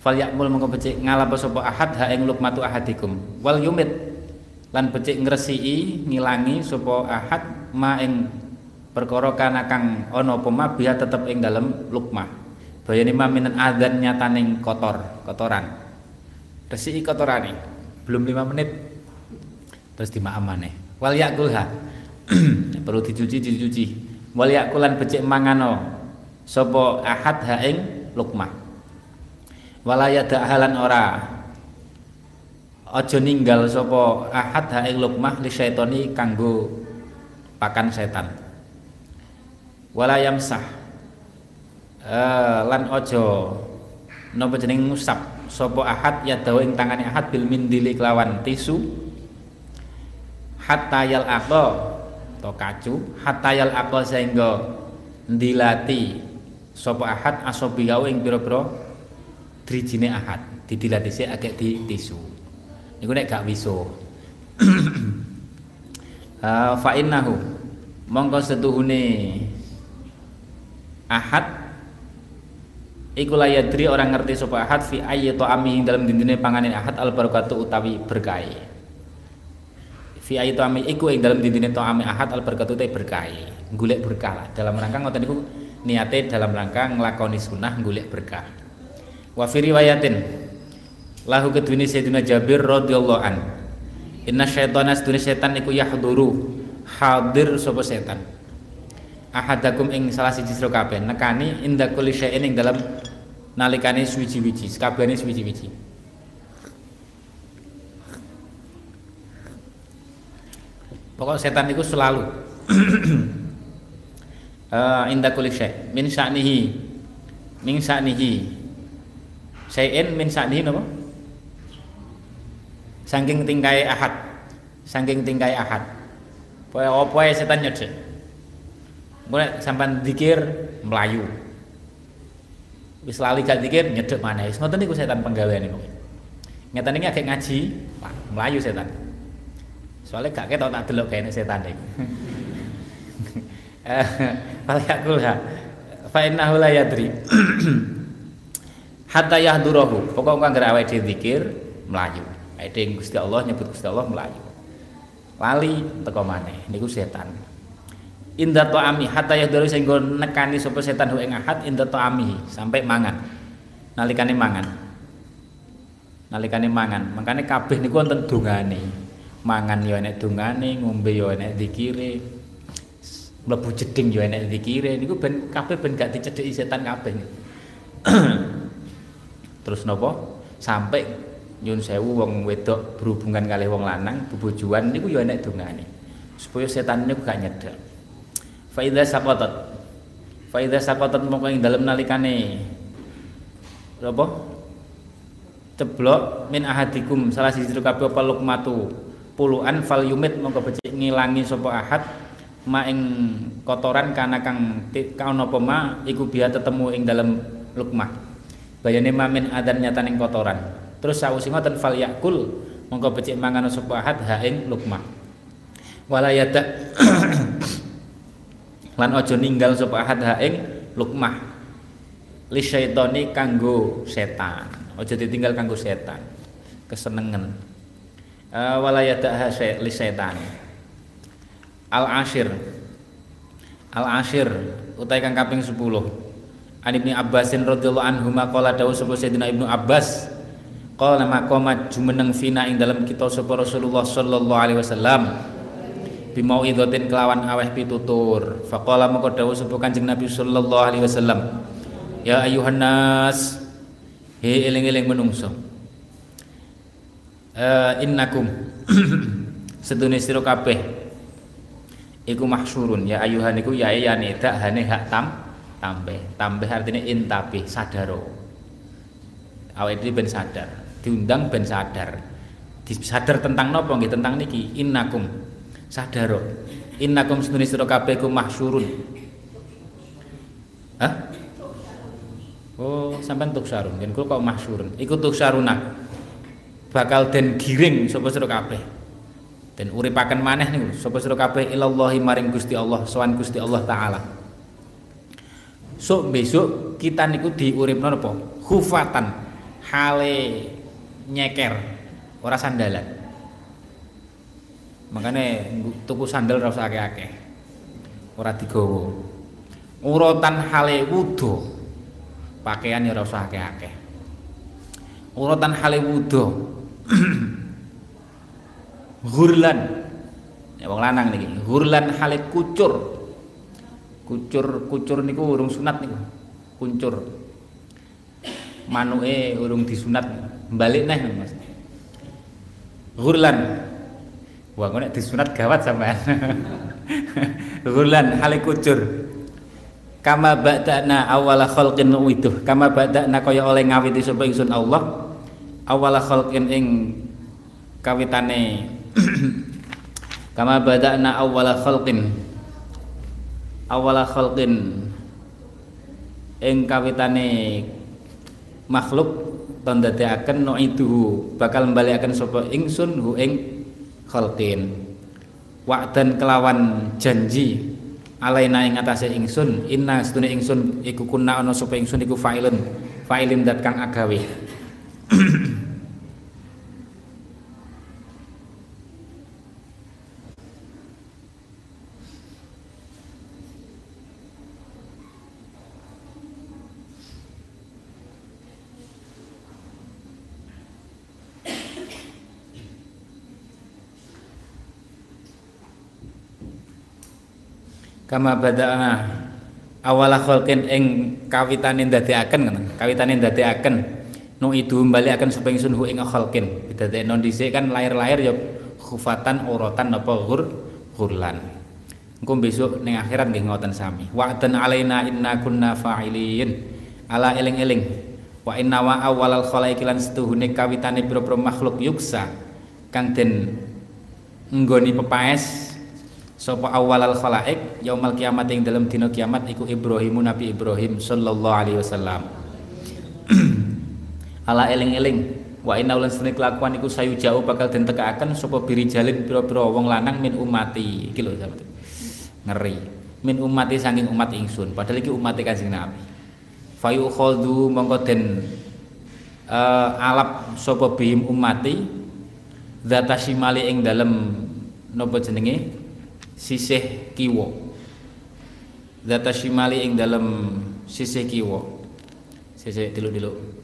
Falyakmul mongko becik ngalapo sapa ahad ha ing lukmatu ahadikum. Wal yumit lan becik ngresiki ngilangi sapa ahad ma ing perkara kana kang ana apa ma biya tetep ing dalem lukmah bayane ma minan adzan nyataning kotor kotoran. Resiki kotorane belum lima menit. Terus dimaamane wal yakulha perlu dicuci dicuci. Wal yakulan becik mangano. Sapa ahad ha ing lukmah. Wala halan ora. Aja ninggal sapa ahad ha ing lukmah li syaitani kanggo pakan setan. Wala yamsah. Uh, lan aja napa jeneng ngusap. Sapa ahad ya dawa ing tangane ahad bil mindili kelawan tisu. Hatta yal aqo atau kacu hatayal akal sehingga dilati sapa ahad asobiyau ing pira-pira drijine ahad didilati sik agak di tisu. Niku nek gak wiso uh, fa innahu mongko setuhune ahad iku layadri orang ngerti sapa ahad fi ayyi ta'ami dalam dindine panganan ahad al barakatu utawi berkah fi ayi ami iku ing dalam dindine ami ahad al berkatu te berkah golek berkah lah. Dalam rangka ngoten niku niate dalam rangka nglakoni sunah golek berkah. Wa fi riwayatin lahu kedune Sayyidina Jabir radhiyallahu an. Inna syaitana sedune setan iku yahduru hadir sapa setan. Ahadakum ing salah siji sira kabeh nekani inda kulli syai'in ing dalam nalikane suwiji-wiji sakabehane suwiji-wiji Pokok setan itu selalu. Uh, inda kulli syai. Min sya'nihi. Min sya'nihi. Syai'in min sya'nihi napa? Saking tingkai ahad. Saking tingkai ahad. Poe opo setan nyedek mulai sampai dikir melayu wis lali gak dikir nyedek mana ngoten niku setan penggaweane kok ngeten iki agak ngaji melayu setan Soalnya gak ketok tak delok kayaknya setan iku. Fal yakulha fa innahu la yadri. Hatta yahdurahu. Pokok kang ngger awake dhewe zikir melayu. Dhewe Gusti Allah nyebut Gusti Allah melayu. Lali teko maneh niku setan. Inda ta'ami hatta yahduru sehingga nekani sapa setan hu ing ahad inda ta'ami sampai mangan. Nalikane mangan. Nalikane mangan. Makane kabeh niku wonten dongane. Mangan ya enek ngombe ya enek zikire. Mlebu jeding ya enek zikire. Niku ben kabeh ben gak dicedheki setan kabeh. Terus nopo? Sampai nyun sewu wong wedok berhubungan kali wong lanang bebojoan niku ya enek dongane. Supaya setan niku gak nyedek. Fa idza saqatat. Fa idza saqatat mongko ing dalem nalikane apa? Ceblok min ahadikum salah siji kabeh apa lukmatu puluhan fal yumit mongko becik ngilangi sapa ahad. Ma ing kotoran kana kang kaon apa ma iku biya tetemu ing dalam lukmah. Bayane ma min adan nyataning kotoran. Terus sausi ngoten fal yakul mongko becik mangan sapa ahad ha ing lukmah. Wala yada lan aja ninggal sapa ahad ha ing lukmah. Li syaitani kanggo setan. Aja ditinggal kanggo setan. Kesenengan uh, wala yada li setan al ashir al ashir utai kang kaping 10 An Ibnu Abbasin radhiyallahu anhu maqala dawu sapa Sayyidina Ibnu Abbas qala maqamat jumeneng fina ing dalam kita sapa Rasulullah sallallahu alaihi wasallam bimauidhatin kelawan aweh pitutur. Faqala maka dawuh sapa Kanjeng Nabi sallallahu alaihi wasallam ya ayuhan nas he eling-eling menungso uh, innakum. Sedune sira kabeh. Iku mahsyurun. Ya ayuhan iku ya ya nida hane hak tam tambah tambah artinya intabi sadaro. Awet ini ben sadar. Diundang ben sadar. Sadar tentang nopo nggih? Tentang niki. Innakum. Sadaro. Innakum sunni sira kabeh ku mahsyurun. Hah? Oh, sampean tuksarun, yen kula kok mahsyurun. Iku tuksaruna. Bakal den giring sapa sira kabeh. Den uripaken maneh niku sapa sira kabeh ilallahi maring Gusti Allah, sowan Gusti Allah taala. Sok besok kita niku diuripno napa? Khufatan hale nyeker ora sandalan. Makanya tuku sandal ora usah akeh-akeh ora digawa. Urutan hale wudo pakaian ya ora usah akeh-akeh. Urutan hale wudo gurlan ya wong lanang niki gurlan hale kucur kucur kucur niku urung sunat niku kuncur manuke urung disunat balik neh Mas Gurlan Wah, nek disunat gawat sampean. Gurlan hale kucur. Kama ba'dana awala khalqin itu. Kama ba'dana kaya oleh ngawiti sapa ingsun Allah. Awala khalqin ing kawitane. Kama bada'na awala khalqin. Awala khalqin ing kawitane makhluk tandadekaken no itu bakal akan sapa ingsun hu ing khalqin. Wa'dan kelawan janji alaina ing atase ingsun inna sedune ingsun iku kunna ana sapa ingsun iku fa'ilun fa'ilin dat kang agawe kama bada'na awala khalqin ing kawitane ndadekaken kawitane ndadekaken nu itu bali akan sapa ingsun hu ing khalqin. Bidadekno dhisik kan lahir-lahir ya khufatan uratan apa ghur ghurlan. Engko besok ning akhirat nggih ngoten sami. Wa'dan alaina inna kunna fa'ilin. Ala eling-eling. Wa inna wa awalal khalaiqi lan setuhune kawitane pira-pira makhluk yuksa. Kang den nggoni pepaes sapa awalal khalaik yaumal kiamat ing dalam dina kiamat iku Ibrahimu Nabi Ibrahim sallallahu alaihi wasallam. Ala eling-eling wa inna ulan sedene kelakuan iku sayu jauh bakal den tekaaken sapa birijalin pira-pira wong lanang min umati. Iki lho ngeri. Min umati saking umat ingsun. Padahal iki umat Kanjeng Nabi. Fayu khaldu mongko den uh, alap sapa bihim umati zata ing dalem napa jenenge sisih kiwa zata shimali ing dalem sisih kiwa sisih diluk-diluk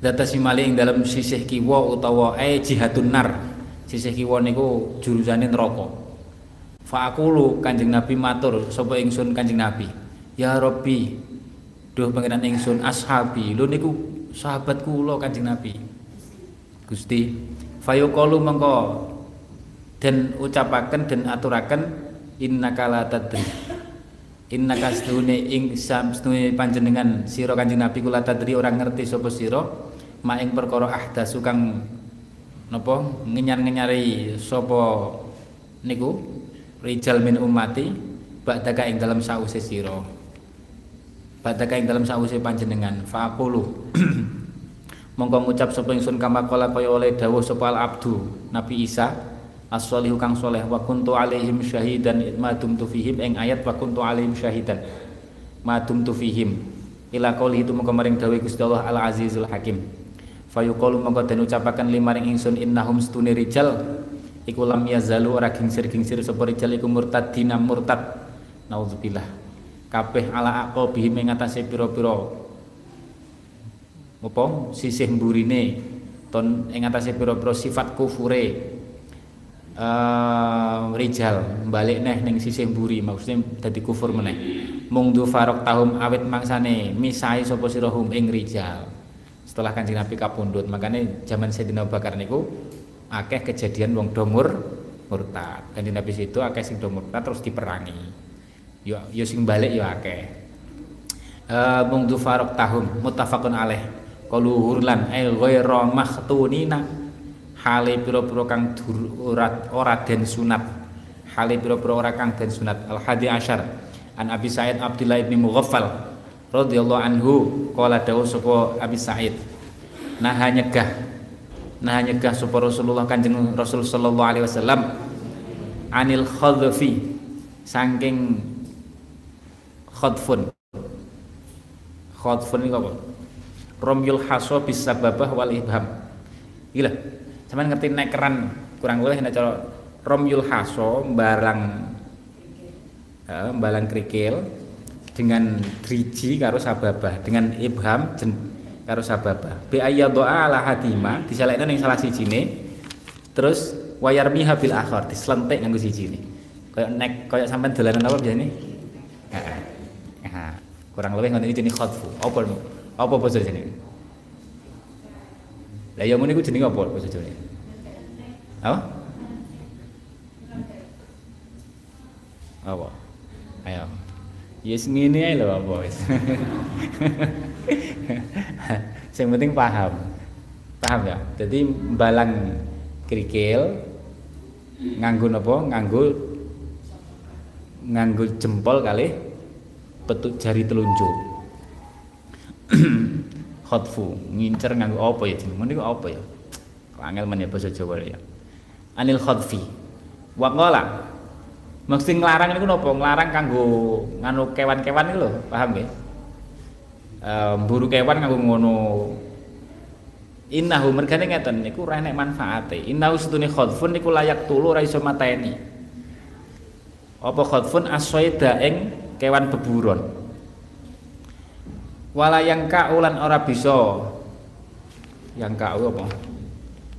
Data simali ing dalam sisih kiwa utawa e jihadun nar. Sisih kiwa niku jurusane neraka. Fa aqulu Kanjeng Nabi matur sapa ingsun Kanjeng Nabi. Ya Rabbi, duh pangeran ingsun ashabi. Lho niku sahabat kula Kanjeng Nabi. Gusti, fayuqalu mengko dan ucapaken dan aturaken innaka la tadri. Innaka sedune ing sedune panjenengan sira Kanjeng Nabi kula tadri orang ngerti sapa sira maing perkara ahdasu kang napa ngenyar-ngenyari sapa niku rijal min ummati ba'daka ing dalam sause sira ba'daka ing dalam sause panjenengan? Faqulu. Mongko ngucap sapa ingsun kama kala kaya oleh dawuh sapa abdu Nabi Isa. As-solihu kang soleh wa kuntu alaihim syahidan ma dumtu fihim ing ayat wa kuntu alaihim syahidan ma dumtu fihim. Ila qouli itu mongko maring dawuh Gusti Allah al azizul hakim. Fayuqalu mongko den ucapaken limaring ingsun innahum stune rijal. Iku lam yazalu ora gingsir-gingsir sapa rijal iku murtadina murtad. Naudzubillah kabeh ala aqabihi ing atase pira-pira. Apa? Sisih mburine ton ing pira-pira sifat kufure. Uh, rijal balik neh ning sisih mburi maksudnya dadi kufur meneh. Mung du farok tahum awit mangsane misai sapa sirahum ing rijal. Setelah kanjeng Nabi kapundhut makanya zaman Sayyidina Abu Bakar niku akeh kejadian wong domur murtad kanjeng Nabi situ akeh sing do murtad terus diperangi yo yo sing balik yo akeh. Uh, mung farok tahun muttafaqun alaih. Qalu hurlan ay ghairu makhtunina hale pira-pira kang ora ora den sunat. Hale pira-pira ora kang den sunat. Al hadi asyar an Abi Sa'id Abdullah bin Mughaffal radhiyallahu anhu qala dawuh sapa Abi Sa'id. Nah nyegah nah nyegah sapa Rasulullah Kanjeng Rasul sallallahu alaihi wasallam anil khadfi saking khadfun khadfun ini apa? Romyul haso bisababah wal ibham. Gila cuman ngerti nekeran kurang boleh nek cara romyul haso barang eh, balang kerikil dengan driji karo sababah dengan ibham jen, karo sababah. Bi doa ala hadima disalekno ning salah sijine terus wayar miha bil akhir dislentik nganggo sijine. Kaya nek kaya sampean dolanan apa biasane? Heeh kurang lebih ngoten iki jenenge khotfu apa apa basa jenenge lah ya ngene iku jenenge apa basa jenenge apa apa ayo Yes ngene ae lho apa wis. Sing penting paham. Paham ya? Jadi balang krikil nganggo napa? Nganggo nganggo jempol kali petuk jari telunjuk. Khotfu, ngincer nganggo apa ya jenenge? Niku apa ya? Angel men ya basa Jawa ya. Anil khotfi. Wa qala Mesti nglarang niku napa? Nglarang kanggo nganu kewan-kewan iku lho, paham nggih? E, mburu kewan nganggo ngono. Innahu mergane ngeten niku ora enek manfaate. Innahu setune khadfun niku layak tulu ora iso mateni. Apa khadfun aswaida ing kewan beburon. Wala yang kaulan ora bisa. Yang kau apa?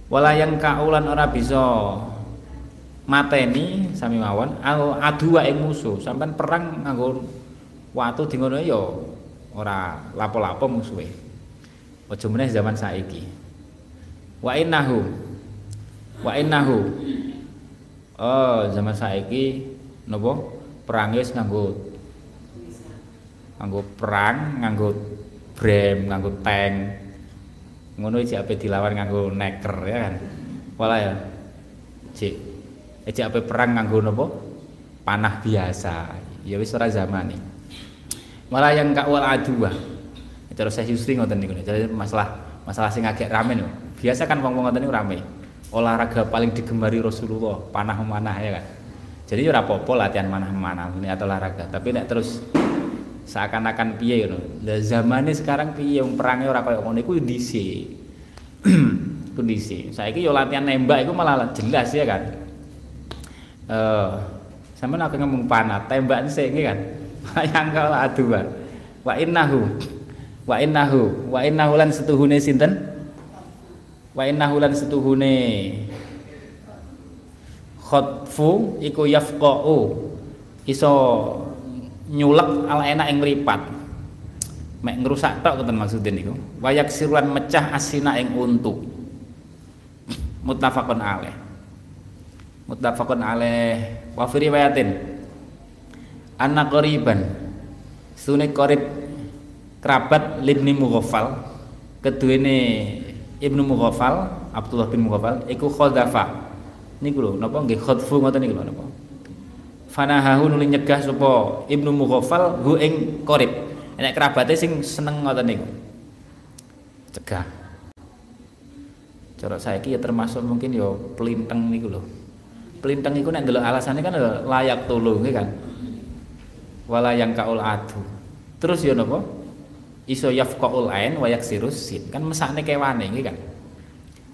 Wala yang kaulan ora bisa mateni sami mawon adu wae musuh. Sampean perang nganggo watu di ngono ya ora lapo-lapo musuhe. Aja meneh zaman saiki. Wa innahu wa innahu. Oh zaman saiki napa? Perang wis nganggo nganggo perang nganggo brem nganggo tank ngono iki ape dilawan nganggo neker ya kan wala ya cik Ejak ape perang nganggo napa? Panah biasa. Ya wis ora zamane. Malah yang kaul adua. Cara saya Yusri ngoten niku. Jadi masalah masalah sing agak rame nih. Biasa kan wong-wong ngoten niku rame. Olahraga paling digemari Rasulullah, panah memanah ya kan. Jadi ora apa-apa latihan manah memanah ini atau olahraga, tapi nek terus seakan-akan piye ngono. Lah zamane sekarang piye wong perange ora kaya ngono iku dhisik. Kondisi. Saiki yo latihan nembak iku malah jelas ya kan. Eh uh, sampean aku ngomong panah, tembak sik kan. Yang kalau adu wa innahu wa innahu wa innahu lan setuhune sinten wa innahu lan setuhune khotfu iku yafqa'u iso nyulek ala enak ing mripat mek ngrusak tok ngoten maksudin niku. Wayak siruan mecah asina ing untu. Muttafaqun alaih. Muttafaqun alaih. Wa fi riwayatin. Anna qariban. Sune qarib kerabat libni mughaffal. Keduene ibnu mughaffal Abdullah bin mughaffal iku khadhafa niku lho napa nggih? Khadfu ngoten niku lho napa fanahahu nuli nyegah sapa ibnu mughaffal hu ing qarib. Nek kerabate sing seneng ngoten niku. Cegah. Cara saiki ya termasuk mungkin ya pelinteng niku lho. Pelinteng iku nek ndelok alasane kan layak tulung kan? Wala yang kaul adu. Terus ya napa? Iso yafqaul ain wa yaksirus sin. Kan mesakne kewane iki kan?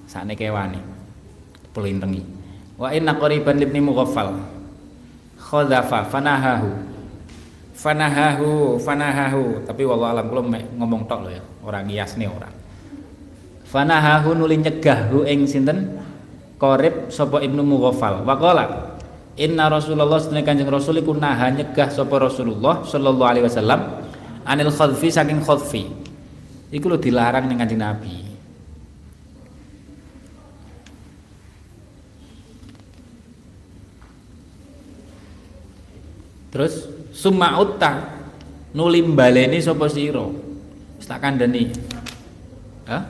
Sakne kewane. Pelintengi. Wa inna qariban ibni mughaffal khadhafa fanahahu. Fanahahu fanahahu. Tapi wallah alam kula ngomong tok lho ya. Ora ngiasne ora fanahahu nuli nyegah hu ing sinten? Qarib sapa ibnu mughaffal. Wa qala Inna Rasulullah sedene Kanjeng Rasul iku naha nyegah sapa Rasulullah sallallahu alaihi wasallam anil khadfi saking khadfi. Iku lho dilarang ning Kanjeng Nabi. Terus summa utta nuli baleni sapa sira? Tak kandhani. Hah?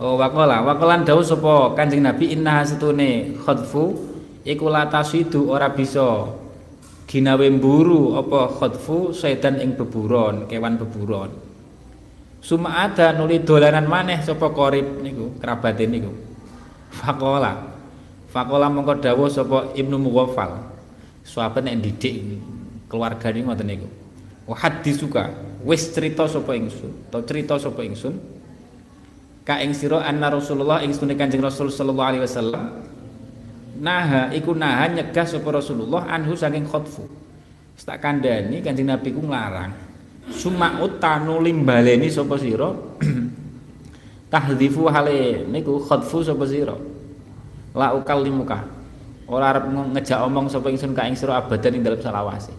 Oh wakola, wakolan dawuh sapa Kanjeng Nabi inna setune khadfu iku latasidu ora bisa ginawe mburu apa khadfu sedan ing beburon, kewan beburon. Suma ada nuli dolanan maneh sapa korib niku, kerabate niku. Fakola. Fakola mongko dawuh sapa Ibnu Muwaffal. Sahabat nek didik keluargane ngoten niku. Wa hadisuka wis cerita sapa ingsun, to cerita sapa ingsun. Ka ing sira anna Rasulullah ing Kanjeng Rasul sallallahu alaihi wasallam naha iku naha nyegah sapa Rasulullah anhu saking khotfu tak kandhani Kanjeng Nabi ku nglarang. Summa utanu limbaleni sapa sira? Tahdhifu hale niku khotfu sapa sira? La ukallimuka ora arep ngejak omong sapa ingsun ka ing sira abadan ing dalem salawase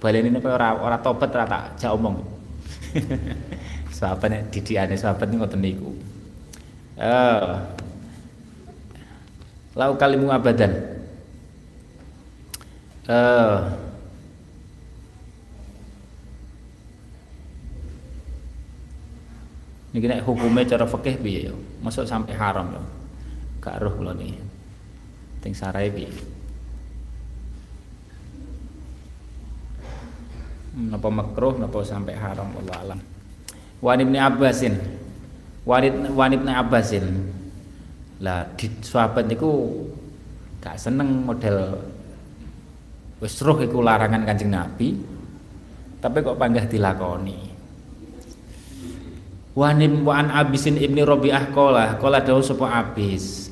baleni nek ora ora tobat ora tak jak omong sahabat nek didikane sahabat ngoten niku eh lau kalimu abadan uh, Niki nek hukume cara fikih piye yo? Masuk sampai haram yo. Gak roh kula niki. Ting sarai piye? Napa makruh napa sampai haram Allah alam. Wan Ibnu Abbasin. Wan Ibnu Abbasin lah di sahabat niku gak seneng model wis roh iku larangan Kanjeng Nabi tapi kok panggah dilakoni Wanim waan abisin ibni Robiah kola kola dawu sapa abis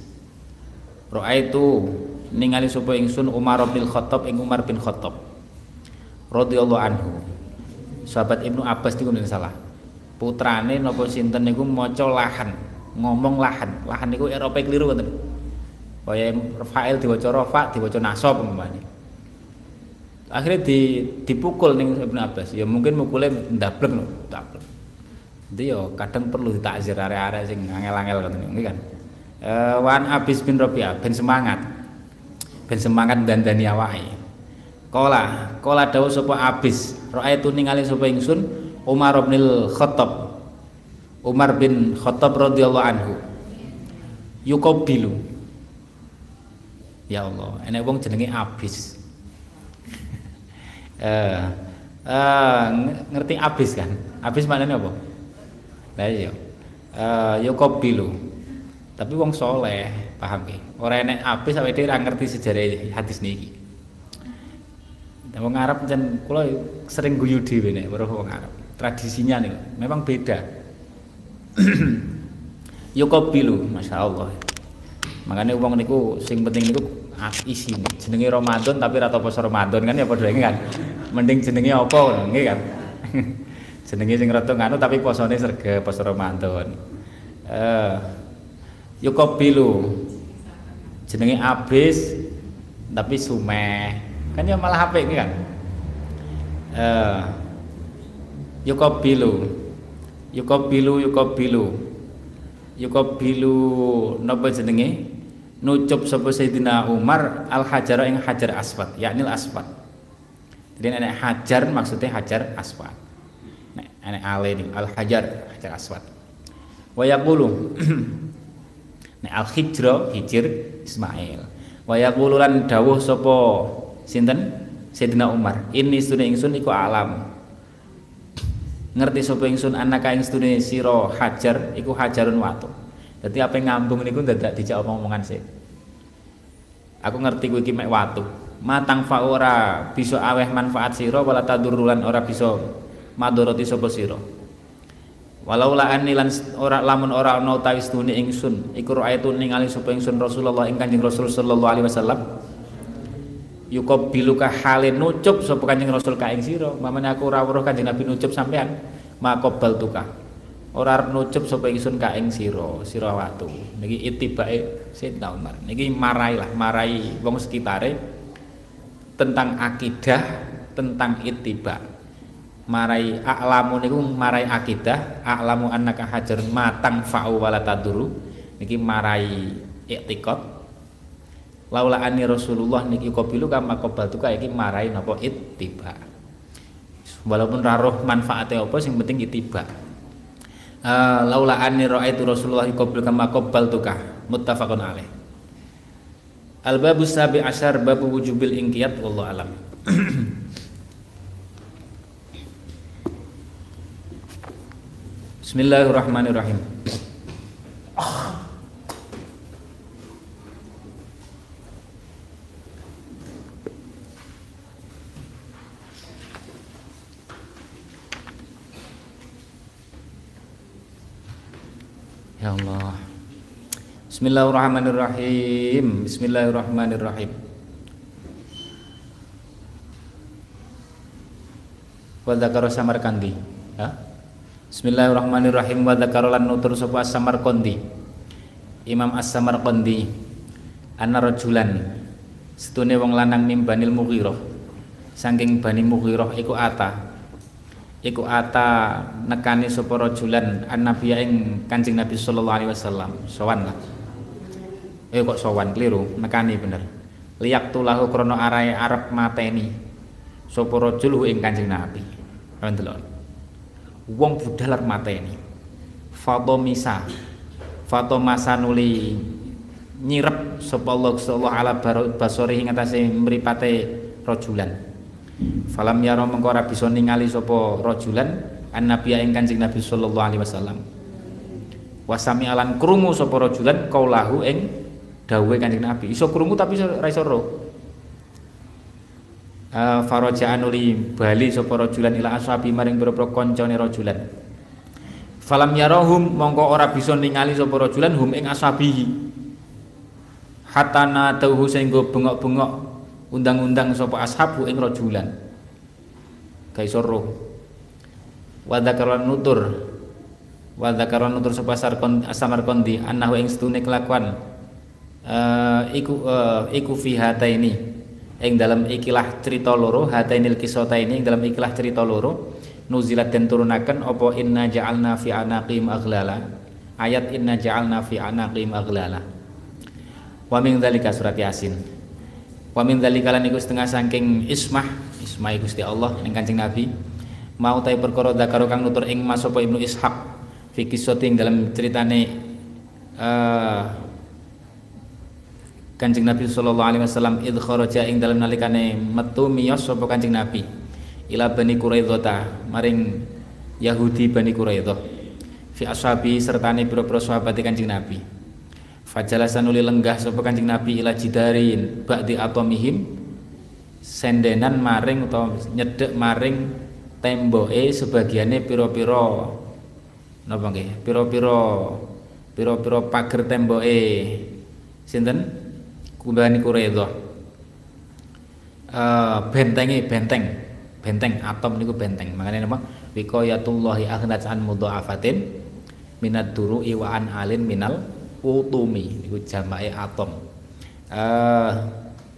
Roa itu ningali sapa ingsun Umar bin Khattab ing Umar bin Khattab. Radhiyallahu anhu. Sahabat Ibnu Abbas niku salah. Putrane napa sinten niku maca lahan ngomong lahan. Lahan niku Eropa keliru ngoten kaya fa'il diwaca rafa diwaca nasab umpamane. Akhirnya di, dipukul ning Ibnu Abbas. Ya mungkin mukule ndablek no ndablek ya kadang perlu ditakzir area-area sing angel-angel ngoten kan e, wan Abis bin Rabi'ah ben semangat. Ben semangat dandani awake. Kola, kola dawuh sapa Abis, ra'aitu ningali sapa ingsun? Umar bin Khattab. Umar bin Khattab radhiyallahu anhu. Yuqabbilu. Ya Allah enek wong jenenge abis. Eh uh, ngerti abis kan? Abis maknanya apa? Lah iya. Uh, yo kopilu tapi wong soleh paham ki ora enek abis sampai dia ngerti sejarah hadis niki. Wong Arab jan kula sering guyu dhewe nek wong Arab. Tradisinya nih memang beda. Yo kopilu masya Allah makanya uang niku sing penting niku isi. Nih jenenge Ramadan tapi rata poso Ramadan kan? Ya padha kan? Mending jenenge apa nggih kan? Jenenge sing rada nganu tapi posone serga poso Ramadan. Eh yo kopilu jenenge abis tapi sumeh. Kan ya malah ini kan? Eh yukobilu. Yukobilu yukobilu. Yukobilu napa jenenge? Nucup sapa Sayyidina Umar al hajar ing hajar aswad yakni aswad jadi nek hajar maksudnya hajar aswad. Nek nek ale al hajar hajar aswad. Wa nek al hijra hijir Ismail. Wa dawuh sapa sinten? Sayyidina Umar ini stune ingsun iku alam. Ngerti sapa ingsun? Anak ing stune sira hajar iku hajarun watu. Dadi apa ngambung niku dadak dijak omong-omongan sih aku ngerti kuwi iki mek watu. Matang fa ora bisa aweh manfaat sira wala tadurulan ora bisa madoroti sapa sira walau la lan ora lamun ora ana utawi stune ingsun iku raaitu ningali sapa ingsun Rasulullah ing Kanjeng Rasul sallallahu alaihi wasallam. Yuqabbiluka halin nucup sapa Kanjeng Rasul ka ing sira. Mamane aku ora weruh Kanjeng Nabi nucup sampean maqabbal tuka ora arep nucup sapa ingsun ka ing sira sira watu. Niki itibake Sayyidina Umar. Niki marai lah marai wong sekitare tentang akidah tentang ittiba marai a'lamu niku marai akidah a'lamu annaka hajar matang fa'u wala taduru niki marai i'tiqad. Laula ani Rasulullah niki qabilu kama qabaltuka iki marai napa? Ittiba. Walaupun raroh manfaatnya apa sing penting ittiba. Uh, laula ani raaitu Rasulullah qabil kama qabaltuka muttafaqun alaih. Al babu sabi asyar babu wujubil ingkiyat wallahu alam Bismillahirrahmanirrahim Ya Allah. Bismillahirrahmanirrahim. Bismillahirrahmanirrahim. Wa dzakara Samarkandi. Ya. Bismillahirrahmanirrahim. Wa dzakara lan nutur sapa Samarkandi. Imam As-Samarkandi anna rajulan setune wong lanang mimbanil Mughirah. Saking Bani Mughirah iku ata iku ata nekani sapa rajulan annabi ing Kanjeng Nabi sallallahu alaihi wasallam. Sowan lah. Eh kok sowan? Keliru. Nekani bener. Liyak tulahu krana arae arep mateni. Sapa rajul ing Kanjeng Nabi. Kan delok wong budal mateni fatomisa fatomasa nuli nyirep sapa Allah sallallahu ala basori ing atase mripate rajulan Falam yaro mengko ora bisa ningali sapa rajulan an nabi ing Kanjeng Nabi sallallahu alaihi wasallam. Wasami alan krungu sapa rajulan kaulahu ing dawuhe Kanjeng Nabi. Iso krungu tapi ora iso ro. Uh, faraja anuli bali sapa rajulan ila ashabi maring pira-pira kancane rajulan. Falam yarahum mongko ora bisa ningali sapa rajulan hum ing ashabihi. Hatta natuhu sehingga bengok-bengok undang-undang sapa ashabu ing rajulan kaiso roh wa dzakaran nutur wa dzakaran nutur sapa sarkon asamarkondi annahu ing stune kelakuan uh, iku uh, iku fi hataini ing dalam ikilah cerita loro hatainil kisataini ing dalam ikilah cerita loro nuzilat den turunaken apa inna ja'alna fi anaqim aghlala. Ayat inna ja'alna fi anaqim aghlala. Wa min dzalika surat yasin. Wa min dzalika lan setengah saking ismah, ismah Gusti Allah ning Kanjeng Nabi. Mau tai perkara zakaro kang nutur ing Mas apa Ibnu Ishaq fi dalam ceritane uh, Kanjeng Nabi sallallahu alaihi wasallam id kharaja ing dalam nalikane metu miyos sapa Kanjeng Nabi? Ila Bani Quraidzah maring Yahudi Bani Quraidzah. Fi ashabi sertane pira-pira sahabat Kanjeng Nabi. Fajalasan uli lenggah sapa Kanjeng Nabi ila jidarin ba'di atomihim sendenan maring utawa nyedek maring temboke sebagiane pira-pira napa nggih? Pira-pira pira-pira pager temboke. Sinten Bani Quraidzah uh, bentenge benteng. Benteng atom niku benteng. Makanya nama wiqayatullahi aghnat an mudha'afatin minad duru'i wa an alin minal utumi. Niku jamake atom. Uh,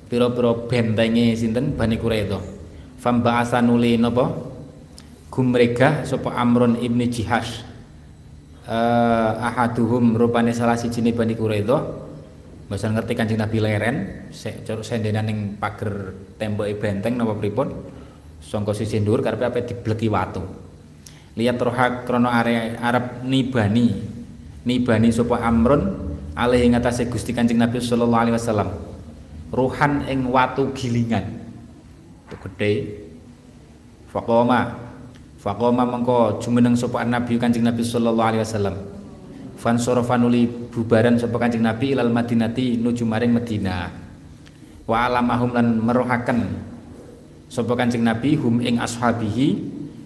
pira-pira bentenge sinten? Bani Quraidah fam ba'asanuli napa? Gumregah sapa Amrun ibni Jihash. Uh, ahaduhum rupane salah siji Bani Quraidah Mboten ngerti Kanjeng Nabi leren sek sendenan ning pager tembok benteng napa pripun? Sangka sisi dhuwur karepe ape dibleki watu. Lihat rohak krono area Arab nibani nibani sapa amrun alaihi ngatasé Gusti Kanjeng Nabi sallallahu alaihi wasallam. Ruhan ing watu gilingan. Itu gede faqoma faqoma mengko jumeneng sapa Nabi Kanjeng Nabi sallallahu alaihi wasallam fan sorofanuli bubaran sapa Kanjeng Nabi ilal Madinati nuju maring Madinah. Wa alamahum lan merohaken sapa Kanjeng Nabi hum ing ashabihi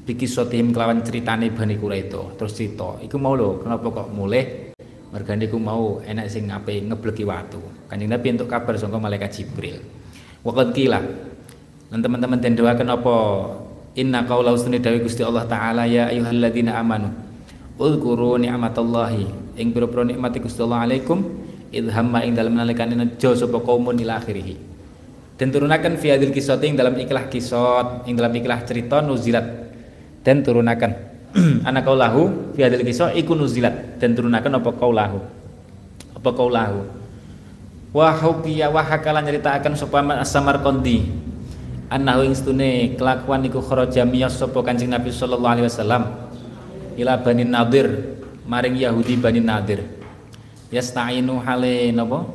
bikisotihim kelawan ceritane Bani Quraidah. Terus cerita iku mau lho kenapa kok mulai mergane ku mau enak sing ngape ngebleki watu. Kanjeng Nabi untuk kabar sangka malaikat Jibril. Waqad kila dan teman-teman den apa? Inna qaula usni dawi Gusti Allah taala ya ayyuhalladzina amanu ulkuru ni'matallahi. Ing pira-pira nikmati Gusti alaikum idhamma ing dalem nalikane nejo sapa kaumun ila akhirih. Dan turunakan fi hadil kisot ing dalam ikhlah kisot ing dalam ikhlah cerita nuzilat. Dan turunakan anak kaulahu fi hadil kisot iku nuzilat. Dan turunakan apa kaulahu? Apa kaulahu? Wa hukiya wa hakalan nyritakaken sapa As-Samarqandi annahu ing stune kelakuan iku kharaja miyas sapa Kanjeng Nabi sallallahu alaihi wasallam ila Bani Nadir maring Yahudi Bani Nadir. Yasta'inu hale napa?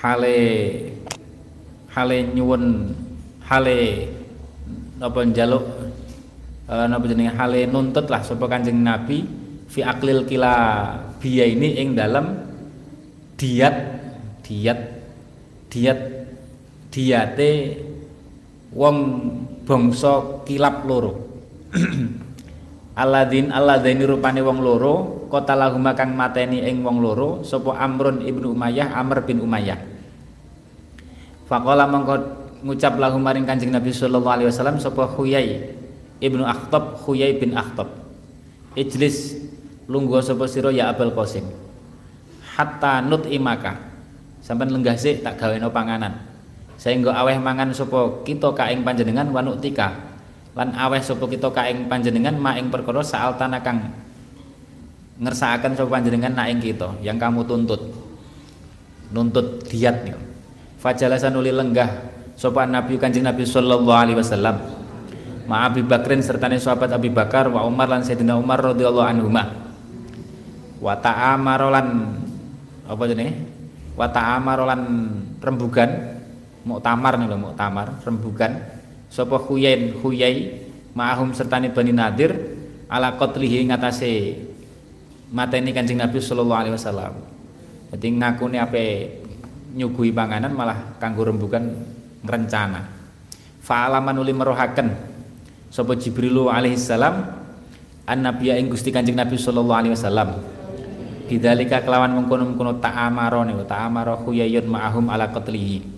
Hale hale nyuwun hale napa njaluk uh, napa jenenge? Hale nuntut lah sapa Kanjeng Nabi fi aklil kila biya ini ing dalam diat diat diat diate wong bangsa kilap loro Aladin alladaini rupane wong loro kota lahuma kang mateni ing wong loro sapa Amrun ibnu Umayyah Amr bin Umayyah. Faqala mongko ngucap lahu maring Kanjeng Nabi sallallahu alaihi wasallam sapa Huyai ibnu Akhtab Huyai bin Akhtab. Ijlis lungguh sapa sira ya Abul Qasim. Hatta nut imaka sampean lenggah sik tak gaweno panganan. Sehingga aweh mangan sapa kita ka ing panjenengan wanutika lan aweh sapa kita kaing panjenengan maing perkara saal tanah kang ngersakaken sapa panjenengan nak ing kita yang kamu tuntut. Nuntut diat nih fajalasan uli lenggah sapa nabi kanjeng nabi sallallahu alaihi wasallam. Ma Abi Bakrin sertane sahabat Abi Bakar wa Umar lan Sayyidina Umar radhiyallahu anhuma. Wa ta'amarolan apa jenenge? Wa ta'amarolan rembugan. Muktamar nih lho muktamar rembugan sapa Huyain Huyai ma'ahum sertani Bani Nadir ala qatlihi ngatasé mateni Kanjeng Nabi sallallahu alaihi wasallam. Dadi ngakune ape nyuguhi panganan malah kanggo rembugan rencana. Fa'alaman uli merohaken sapa Jibril alaihi salam an nabiya ing Gusti Kanjeng Nabi sallallahu alaihi wasallam. Bidzalika kelawan mengkono-mengkono ta'amaro niku ta'amaro Huyayun ma'ahum ala qatlihi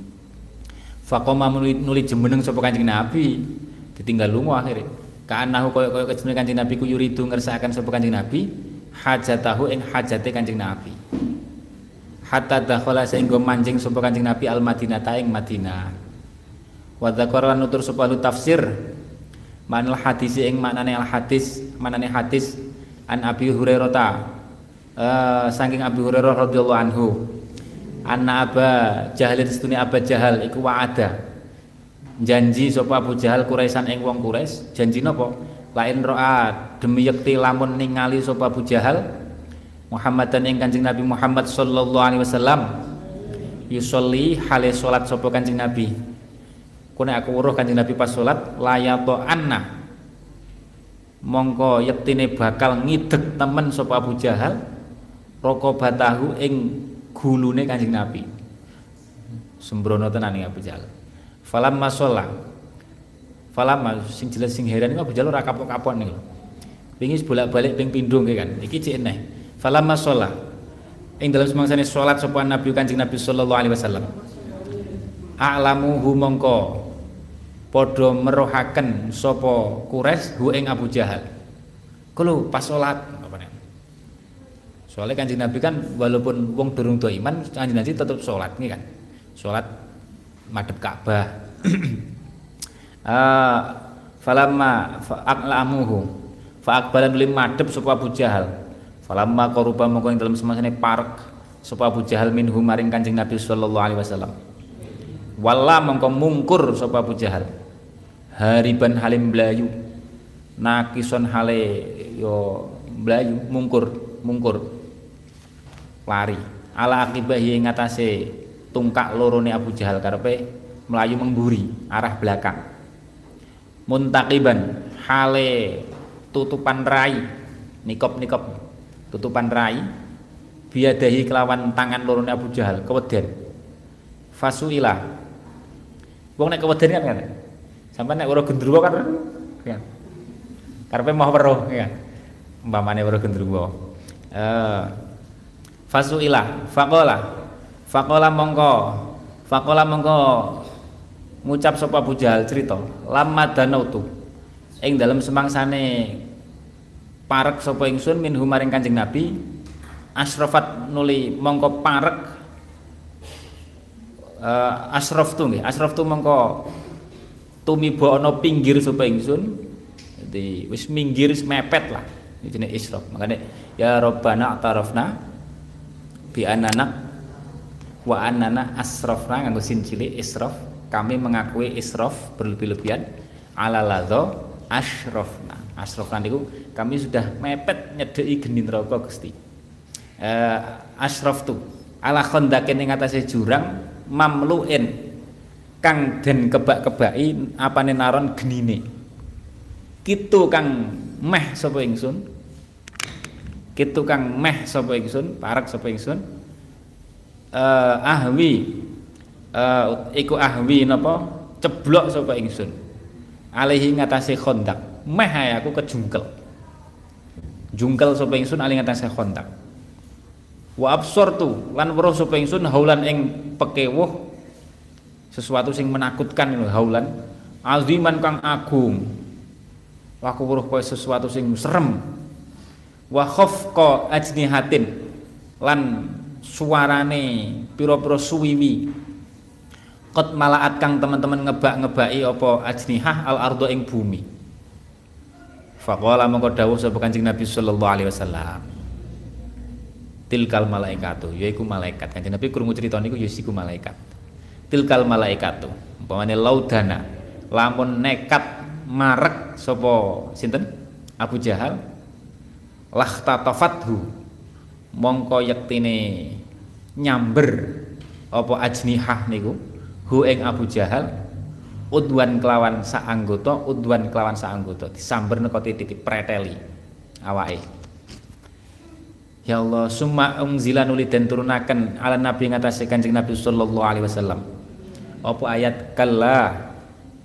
Fakoma nuli, jemeneng sapa Kanjeng Nabi ditinggal lunga akhirnya kaanahu koyo-koyo kejemeneng Kanjeng Nabi ku yuridu ngersakaken sapa Kanjeng Nabi hajatahu ing hajate Kanjeng Nabi. Hatta dakhala sehingga mancing sapa Kanjeng Nabi al Madinah ing Madinah. Wa dzakara nutur sapa tafsir manal hadis ing maknane al hadis maknane hadis an Abi Hurairah ta uh, saking Abi Hurairah radhiyallahu anhu anna aba jahal setune aba jahal iku wa'ada. Janji sapa Abu Jahal Quraisan ing wong Quraisy? Janji napa? Lain ro'a demi yekti lamun ningali sapa Abu Jahal Muhammadan ing Kanjeng Nabi Muhammad sallallahu alaihi wasallam yusolli hale salat sapa Kanjeng Nabi. Kune aku weruh Kanjeng Nabi pas salat layato anna mongko yektine bakal ngidek temen sapa Abu Jahal rokobatahu ing gulune Kanjeng Nabi. Sembrono tenan ing Abu Jahal. Falam masola falam sing jelas sing heran iku Abu Jahal ora kapok-kapok niku pingis bolak-balik ping pindho kan. Iki cek eneh. Falam masola ing dalam semangsane salat sapa Nabi Kanjeng Nabi sallallahu alaihi wasallam. A'lamu mongko. Padha merohaken sapa Quraisy hu ing Abu Jahal. Kulo pas apa Soalnya Kanjeng Nabi kan walaupun wong durung do iman, Kanjeng Nabi tetep salat nih kan. Salat madhep Ka'bah. uh, falamma fa'aqlamuhu fa'aqbalan lim madhep sapa Abu Jahal. Falamma qaruba mongko ing dalem semasane parek sapa Abu Jahal minhu maring Kanjeng Nabi sallallahu alaihi wasallam. Walla mongko mungkur sapa Abu Jahal hariban halim belayu nakison hale yo belayu mungkur mungkur lari ala akibahi ngatasé tungkak lorone Abu Jahal karepe melayu mengguri arah belakang muntakiban hale tutupan rai nikop nikop tutupan rai biadahi kelawan tangan lorone Abu Jahal keweden fasuila wong nek keweden kan kan Sampai nek weruh gendruwo kan ya. Karepe mau weruh ya. Umpamane weruh gendruwo. Eh fasuila. Faqala faqala mongko. Faqala mongko. Ngucap sapa Abu cerita. Lama danautu. Ing dalam semangsane parek sapa ingsun min humaring Kanjeng Nabi asrafat nuli mongko parek uh, asraf tu nggih. Asraf tu mongko tumiba ana pinggir sapa ingsun. Dadi wis minggir mepet lah. Jenenge israf makanya ya robbana atarafna bi anana wa anana asrafna nganggo sin cilik israf kami mengakui israf berlebih-lebihan. Ala ladho asrafna asrafna niku kami sudah mepet nyedeki geni neraka Gusti. Uh, asraf tu ala khondakin ing atase jurang mamluin. Kang den kebak-kebaki apane naron genine. Kitu kang meh sapa ingsun kitu kang meh sapa ingsun parek sapa ingsun? Uh, ahwi. Uh, iku ahwi napa? Ceblok sapa ingsun. Alihi ngatasé khondak. Meh aku kejungkel. Jungkel sapa ingsun alihi ngatasé khondak. Wa absortu lan weruh sapa ingsun haulan ing pekewuh sesuatu sing menakutkan lho haulan. Aziman kang agung. Aku weruh sesuatu sing serem wa khafqa ajnihatin. Lan suarane pira-pira suwiwi. Qad malaat kang teman-teman ngebak-ngebaki apa ajnihah al ardo ing bumi. Faqala mongko dawuh sapa Kanjeng Nabi sallallahu alaihi wasallam. Tilkal malaikatu yaiku malaikat. Kanjeng Nabi krungu crita niku ya iku malaikat. Tilkal malaikatu umpamane laudana lamun nekat marek sapa sinten? Abu Jahal lahtatafathu mongko yektine nyamber apa ajnihah niku? Hu ing Abu Jahal udwan kelawan sak anggota udwan kelawan sak anggota disamber neka titik preteli awake. Ya Allah, summa unzila nuli den turunaken ala nabi ngatasé Kanjeng Nabi sallallahu alaihi wasallam. Apa ayat? Kalla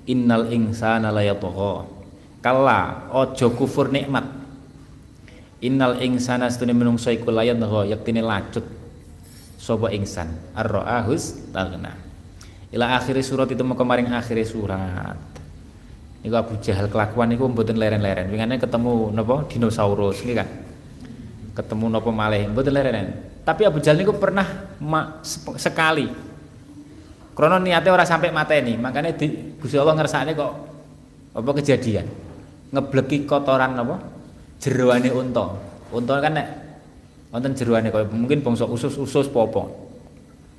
innal insana layatgha. Kalla aja kufur nikmat innal insana stune menungso iku layatgha yaktine lacut sapa insan arraahus taghna ila akhir surat itu mau kemarin akhir surat Niku Abu Jahal kelakuan niku mboten leren-leren. Wingane ketemu napa dinosaurus nggih kan. Ketemu napa malih mboten leren. Tapi Abu Jahal niku pernah sekali Krono niatnya orang sampai mateni, makanya di Gusti Allah ngersakne kok apa kejadian. Ngebleki kotoran apa? Jeroane unta. Unta kan nek wonten jeroane kaya mungkin bangsa usus-usus popo.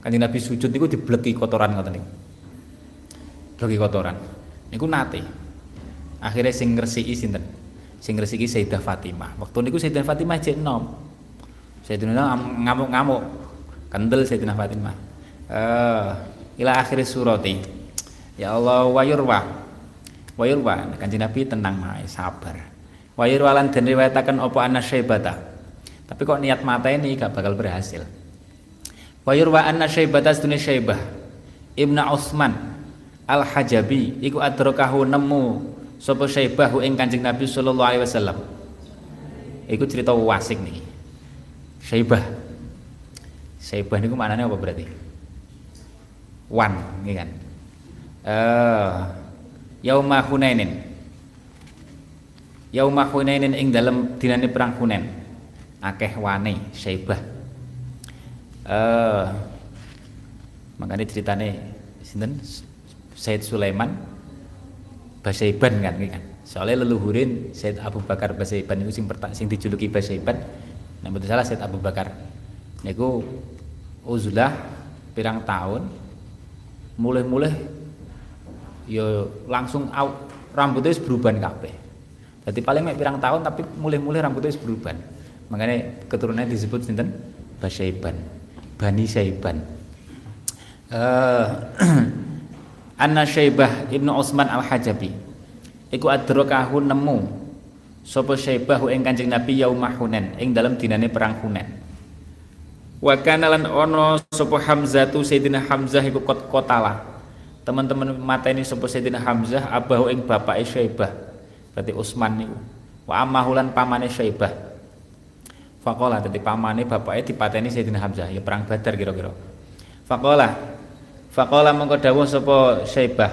Kanjeng Nabi sujud niku dibleki kotoran ngoten niku. Bleki kotoran. Niku nate. Akhirnya sing ngresiki sinten? Sing ngresiki Sayyidah Fatimah. Waktu niku Sayyidah Fatimah jek enom. Sayyidah ngamuk-ngamuk. Kendel Sayyidah Fatimah. Eh, ila akhir surati Ya Allah wayurwa. Wayurwa Kanjeng Nabi tenang mae sabar. Wayurwa lan den riwayataken apa ana syaibata. Tapi kok niat mata ini gak bakal berhasil. Wayurwa anna syaibata sedune syaibah Ibnu Utsman Al-Hajabi iku adrakahu nemu sapa syaibah ing Kanjeng Nabi sallallahu alaihi wasallam. Iku cerita wasik nih. Syaibah. Syaibah niku maknanya apa berarti? Wan, nggih kan. Uh, yauma Hunainin. Yauma Hunainin ing dalam dinane perang Hunain. Akeh wane Syaibah. Eh makanya ceritane sinten? Said Sulaiman Basaiban kan kan? Soalnya leluhurin Said Abu Bakar Basaiban itu sing sing dijuluki Basaiban betul salah Said Abu Bakar. Niku uzlah pirang tahun mulai-mulai yo langsung au, rambutnya berubah kabeh jadi paling mek pirang tahun tapi mulai-mulai rambutnya berubah. Makanya keturunannya disebut sinten? Basaiban Bani Saiban uh, Anna Syaibah Ibnu Utsman Al-Hajabi. Iku adrakahu nemu sapa Syaibah ing Kanjeng Nabi yaumah Hunain ing dalam dinane perang Hunain. Wa kana lan ono sapa Hamzah tu Sayyidina Hamzah iku kot kotala. Teman-teman mata ini sapa Sayyidina Hamzah abahu ing bapake Syaibah. Berarti Utsman niku. Wa amahulan pamane Syaibah. Faqala dadi pamane bapake dipateni Sayyidina Hamzah ya perang Badar kira-kira. Faqala Faqala mengko dawuh sapa Syaibah.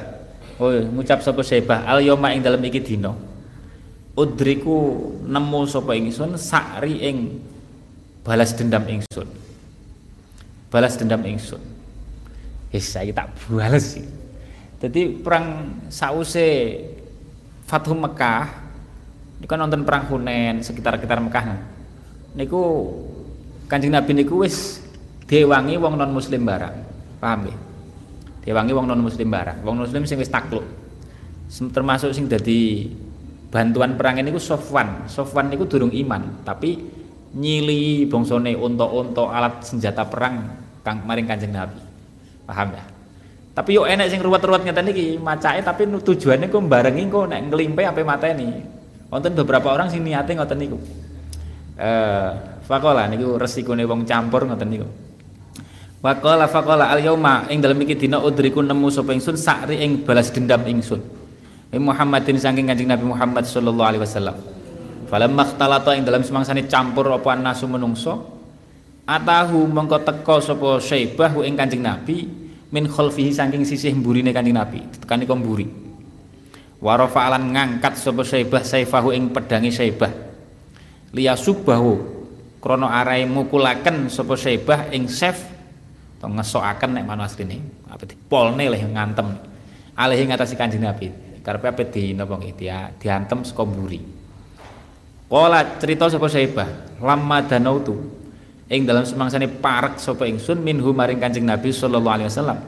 Oh, ngucap sapa Syaibah, al yoma ing dalem iki dina. Udriku nemu sapa ingsun sakri ing balas dendam ingsun. Balas dendam ingsun. Wis saiki tak balas sih. Jadi perang sause Fathu Mekah ini kan nonton perang Hunain sekitar-sekitar Mekah nah. Niku Kanjeng Nabi niku wis dewangi wong non muslim barang. Paham nggih? diwangi wong non muslim barang wong muslim sing wis takluk termasuk sing dadi bantuan perang ini ku Sofwan Sofwan niku durung iman tapi nyili bongsone unta-unta alat senjata perang kang maring Kanjeng Nabi paham ya tapi yo enek sing ruwet-ruwet ngeten iki macake tapi tujuannya ku barengi kok nek nglimpe ape mateni wonten beberapa orang sing niate ngoten niku eh fakola niku resikone wong campur ngoten niku Waqala faqala al yauma ing dalem iki dina udriku nemu sapa ingsun sakri ing balas dendam ingsun. Ing Muhammadin saking Kanjeng Nabi Muhammad sallallahu alaihi wasallam. Falamma ikhtalata ing dalem semangsane campur apa nasu menungso atahu mengko teka sapa Syaibah ing Kanjeng Nabi min khalfihi saking sisih mburine Kanjeng Nabi. Tekani kok mburi. Wa rafa'alan ngangkat sapa Syaibah saifahu ing pedangi Syaibah. Liyasubahu krana arahe mukulaken sapa Syaibah ing saif atau ngesokaken nek manut asline apa dipolne leh ngantem alih ngatasi kanjeng Nabi karepe apa di napa dia diantem saka mburi Kala cerita sapa Saibah lamma danautu ing dalam semangsane parek sapa ingsun minhu maring Kanjeng Nabi sallallahu alaihi wasallam.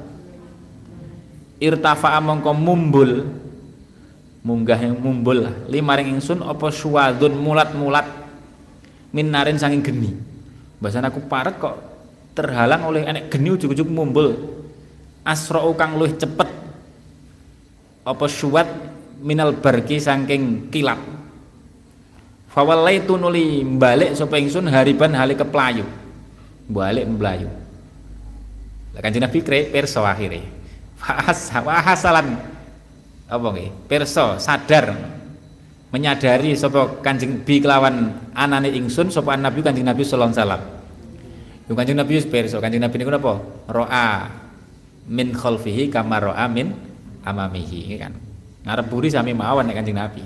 Irtafa mongko mumbul. Munggah yang mumbul limaring ingsun apa suwadun mulat-mulat? Minarin sanging geni. Bahasan aku parek kok terhalang oleh enek geni ujug-ujug mumbul. Asra'u kang luwih cepet. Apa suwat minal barki saking kilat fawallaitu nuli balik sapa ingsun hariban hale keplayu. Balik mlayu. Lah kanjeng Nabi kre perso akhire. Wahasalan apa nggih? Perso sadar. Menyadari sapa kanjeng bi kelawan anane ingsun sapa Nabi kanjeng Nabi sallallahu alaihi wasallam. Yo Kanjeng Nabi wis pirsa, Kanjeng Nabi niku napa? Ro'a min khalfihi kama ro'a min amamihi kan. Ngarep buri sami mawon nek Kanjeng Nabi.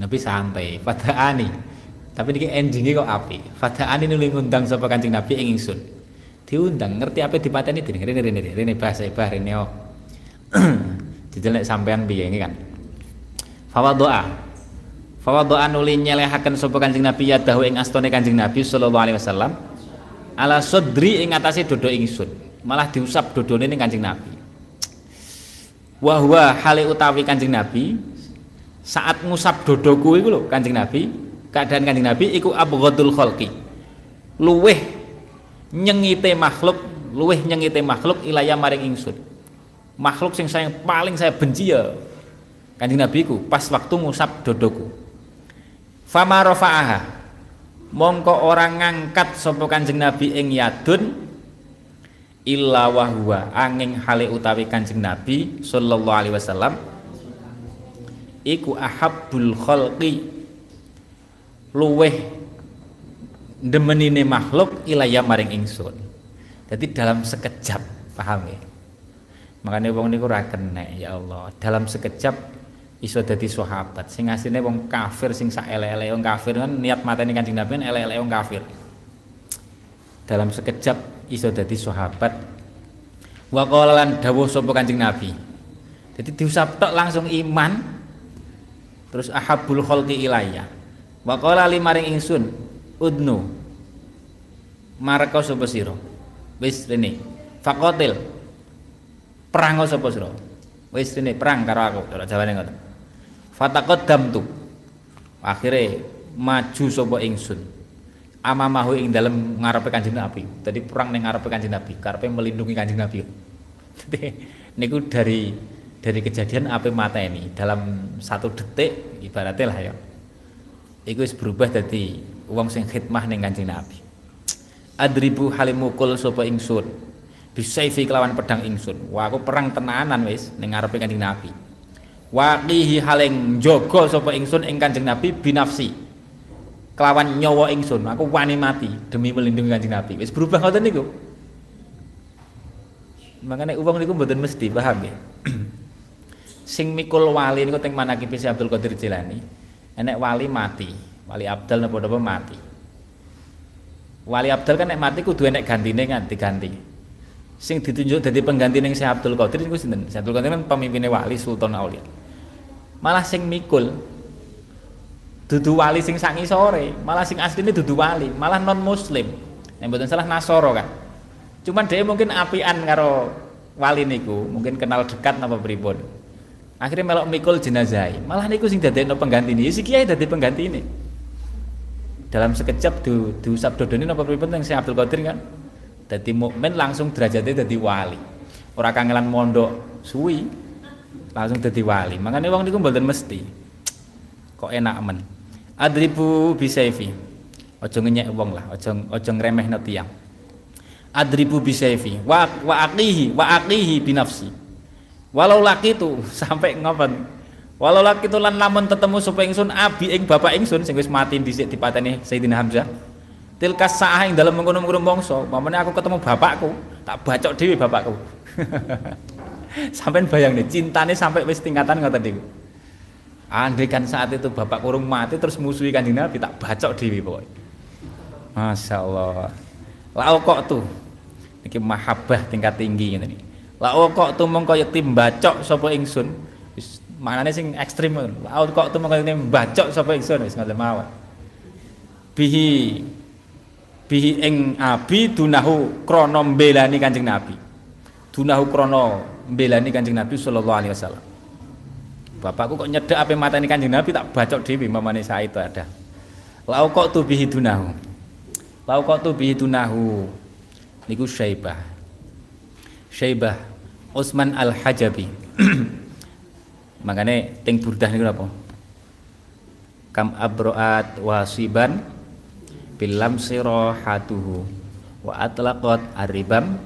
Nabi santai, fadaani. Tapi niki endingnya kok api. Fadaani nuli ngundang sapa Kanjeng Nabi ing ingsun. Diundang ngerti apa dipateni dening rene rene rene bahasa ibah rene oh. Nek sampean piye iki kan. Fawaddoa. Fawaddoa nuli nyelehaken sapa Kanjeng Nabi yadahu ing astone Kanjeng Nabi sallallahu alaihi wasallam ala sodri ing atase dodo ingsun malah diusap dodone ning Kanjeng Nabi wa huwa hale utawi Kanjeng Nabi saat ngusap dodoku iku lho Kanjeng Nabi keadaan Kanjeng Nabi iku abghadul khalqi luweh nyengite makhluk luweh nyengite makhluk ilaya maring ingsun makhluk sing saya paling saya benci ya Kanjeng Nabi ku pas waktu ngusap dodoku. Fama rafa'aha. Mongko orang ngangkat sapa Kanjeng Nabi ing yadun illa wahwa angin hale utawi Kanjeng Nabi sallallahu alaihi wasallam iku ahabbul khalqi luweh demenine makhluk ilaya maring ingsun. Jadi dalam sekejap, paham ya? Makanya wong niku ora kena ya Allah. Dalam sekejap iso dadi sahabat. Sing asline wong kafir sing sak ele-ele wong kafir kan niat mateni Kanjeng Nabi kan ele-ele wong kafir. Dalam sekejap iso dadi sahabat. Wa qala lan dawuh sapa Kanjeng Nabi. Jadi diusap tok langsung iman. Terus ahabul khalqi ilayya. Wa qala limaring ingsun udnu maraka sapa sira. Wis rene. Faqatil perang sapa sira wis rene perang karo aku cara jawane ngoten fataqaddam tu akhire maju sapa ingsun amamahu ing dalem ngarepe Kanjeng Nabi dadi perang ning ngarepe Kanjeng Nabi karepe melindungi Kanjeng Nabi niku dari dari kejadian apa mata ini dalam satu detik ibaratnya lah ya itu berubah dari uang sing khidmah ning Kanjeng Nabi. Adribu halimukul sapa ingsun bisaifi kelawan pedang ingsun. Wah aku perang tenanan wis ning ngarepe Kanjeng Nabi. Waqihi haleng jaga sapa ingsun ing Kanjeng Nabi binafsi kelawan nyawa ingsun. Aku wani mati demi melindungi Kanjeng Nabi. Wis berubah ngoten niku? Makanya uang niku mboten mesti paham ya sing mikul wali niku teng manakib si Abdul Qadir Jilani enek wali mati wali Abdal napa-napa mati wali Abdal kan nek mati kudu enek gantine diganti sing ditunjuk dari pengganti ning Syekh Abdul Qadir niku sinten? Syekh Abdul Qadir kan pemimpinnya wali Sultan Aulia. Malah sing mikul dudu wali sing sangi sore, malah sing asline dudu wali, malah non muslim. Yang mboten salah Nasoro kan. Cuman dia mungkin apian karo wali niku, mungkin kenal dekat napa pripun. Akhirnya melok mikul jenazah. Malah niku sing dadekno pengganti ini, si kiai dadi pengganti ini. Dalam sekejap du, diusap dodone napa pripun yang Syekh Abdul Qadir kan? Jadi mukmin langsung derajatnya jadi wali. Orang kangelan mondok suwi langsung jadi wali. Makanya wong niku mboten mesti. Kok enak men? Adribu bisaifi ojo ngenyek wong lah ojo ojo ngremehno tiyang. Adribu bisaifi wa wa aqihi wa aqihi binafsi walau laki itu sampai ngopen. Walau laki itu lan lamun tetemu supaya ingsun abi ing bapak ingsun sing wis mati dhisik dipateni Sayyidina Hamzah. Tilka sa'ah yang dalam mengkono-mengkono bangsa mamane aku ketemu bapakku tak bacok dhewe bapakku. Sampai bayang nih cintanya sampai wis tingkatan ngoten niku andai kan saat itu bapak kurung mati terus musuhi kanjeng Nabi tak bacok dhewe pokoknya Masya Allah lau kok tuh ini mahabbah tingkat tinggi ini lau kok tuh mongko tim bacok sapa ingsun manane sing ekstrim lau kok tuh mongko yatim bacok sapa ingsun wis ngoten mawon bihi bihi ing abi dunahu krana mbelani Kanjeng Nabi. Dunahu krana mbelani Kanjeng Nabi sallallahu alaihi wasallam. Bapakku kok nyedek apa matane Kanjeng Nabi tak bacok dhewe mamane saya itu ada. Lau kok tu bihi dunahu. Lau kok tu bihi dunahu. Niku Syaibah. Syaibah Utsman Al-Hajabi. Makanya ting burdah niku apa? Kam abroat wasiban bilam sirahatuhu wa atlaqat aribam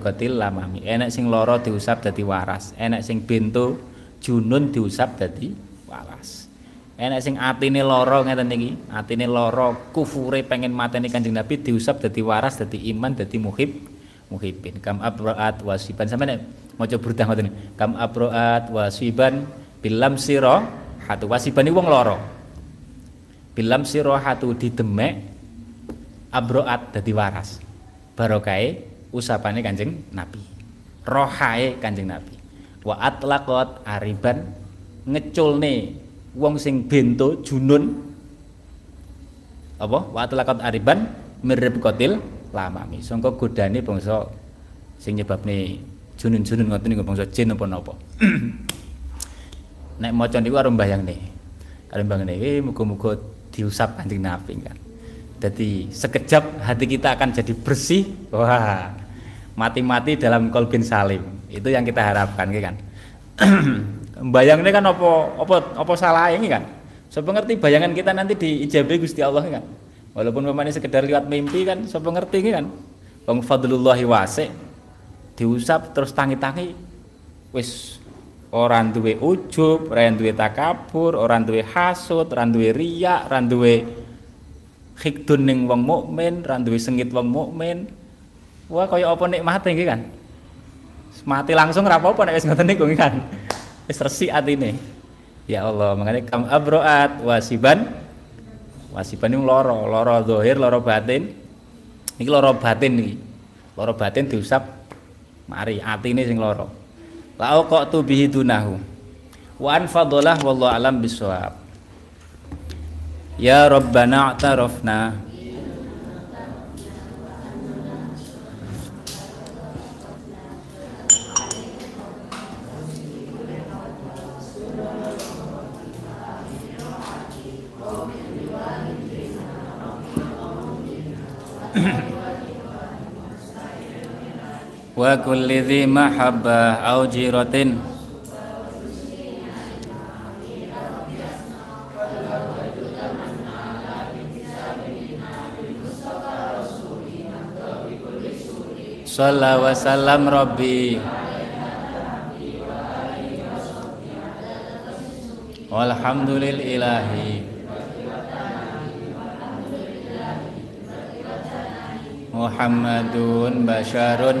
kotil lamami enak sing loro diusap dadi waras enak sing bintu junun diusap dadi waras enak sing atine loro ngeten iki atine loro kufure pengen mateni Kanjeng Nabi diusap dadi waras dadi iman dadi muhib muhibin kam abraat wasiban. Sampeyan maca burdah ngoten kam abraat wasiban bilam sira hatu. Wasiban wong loro. Bilam sirohatu di demek abroat dadi waras. Barokai usapane kanjeng nabi. Rohae kanjeng nabi. Wa atlaqat ariban ngeculne wong sing bento junun. Apa? Wa atlaqat ariban mirip kotil lamami sangka godane bangsa sing nyebabne junun-junun ngoten niku bangsa jin apa napa nek maca niku arep mbayangne arep mbayangne eh muga-muga diusap kanjeng Nabi kan. Jadi sekejap hati kita akan jadi bersih. Wah, mati-mati dalam kolbin salim. Itu yang kita harapkan kan. Bayangnya kan apa apa apa salah ini kan. Sapa ngerti bayangan kita nanti diijabahi Gusti Allah kan. Walaupun pemain sekedar lihat mimpi kan, sapa ngerti kan. Wong fadlullahi wasi diusap terus tangi-tangi wis orang duwe ujub, orang duwe takabur, orang duwe hasud, orang duwe riak, orang duwe hikdun ning wong mukmin, orang duwe sengit wong mukmin. Wah kaya apa nikmate iki kan. Mati langsung ora apa-apa nek wis ngoten niku kan. Wis resik atine. Ya Allah, makanya kam abroat wasiban wasiban itu loro, loro zahir, loro batin. Iki loro batin iki. Loro batin diusap mari atine sing loro. La tu bihi dunahu. Wa an fadlah wallahu alam bisawab. Ya Rabbana a'tarafna wa kulli dhi mahabbah au jiratin. Sallallahu wa sallam Rabbi. Walhamdulillahi. Muhammadun Basharun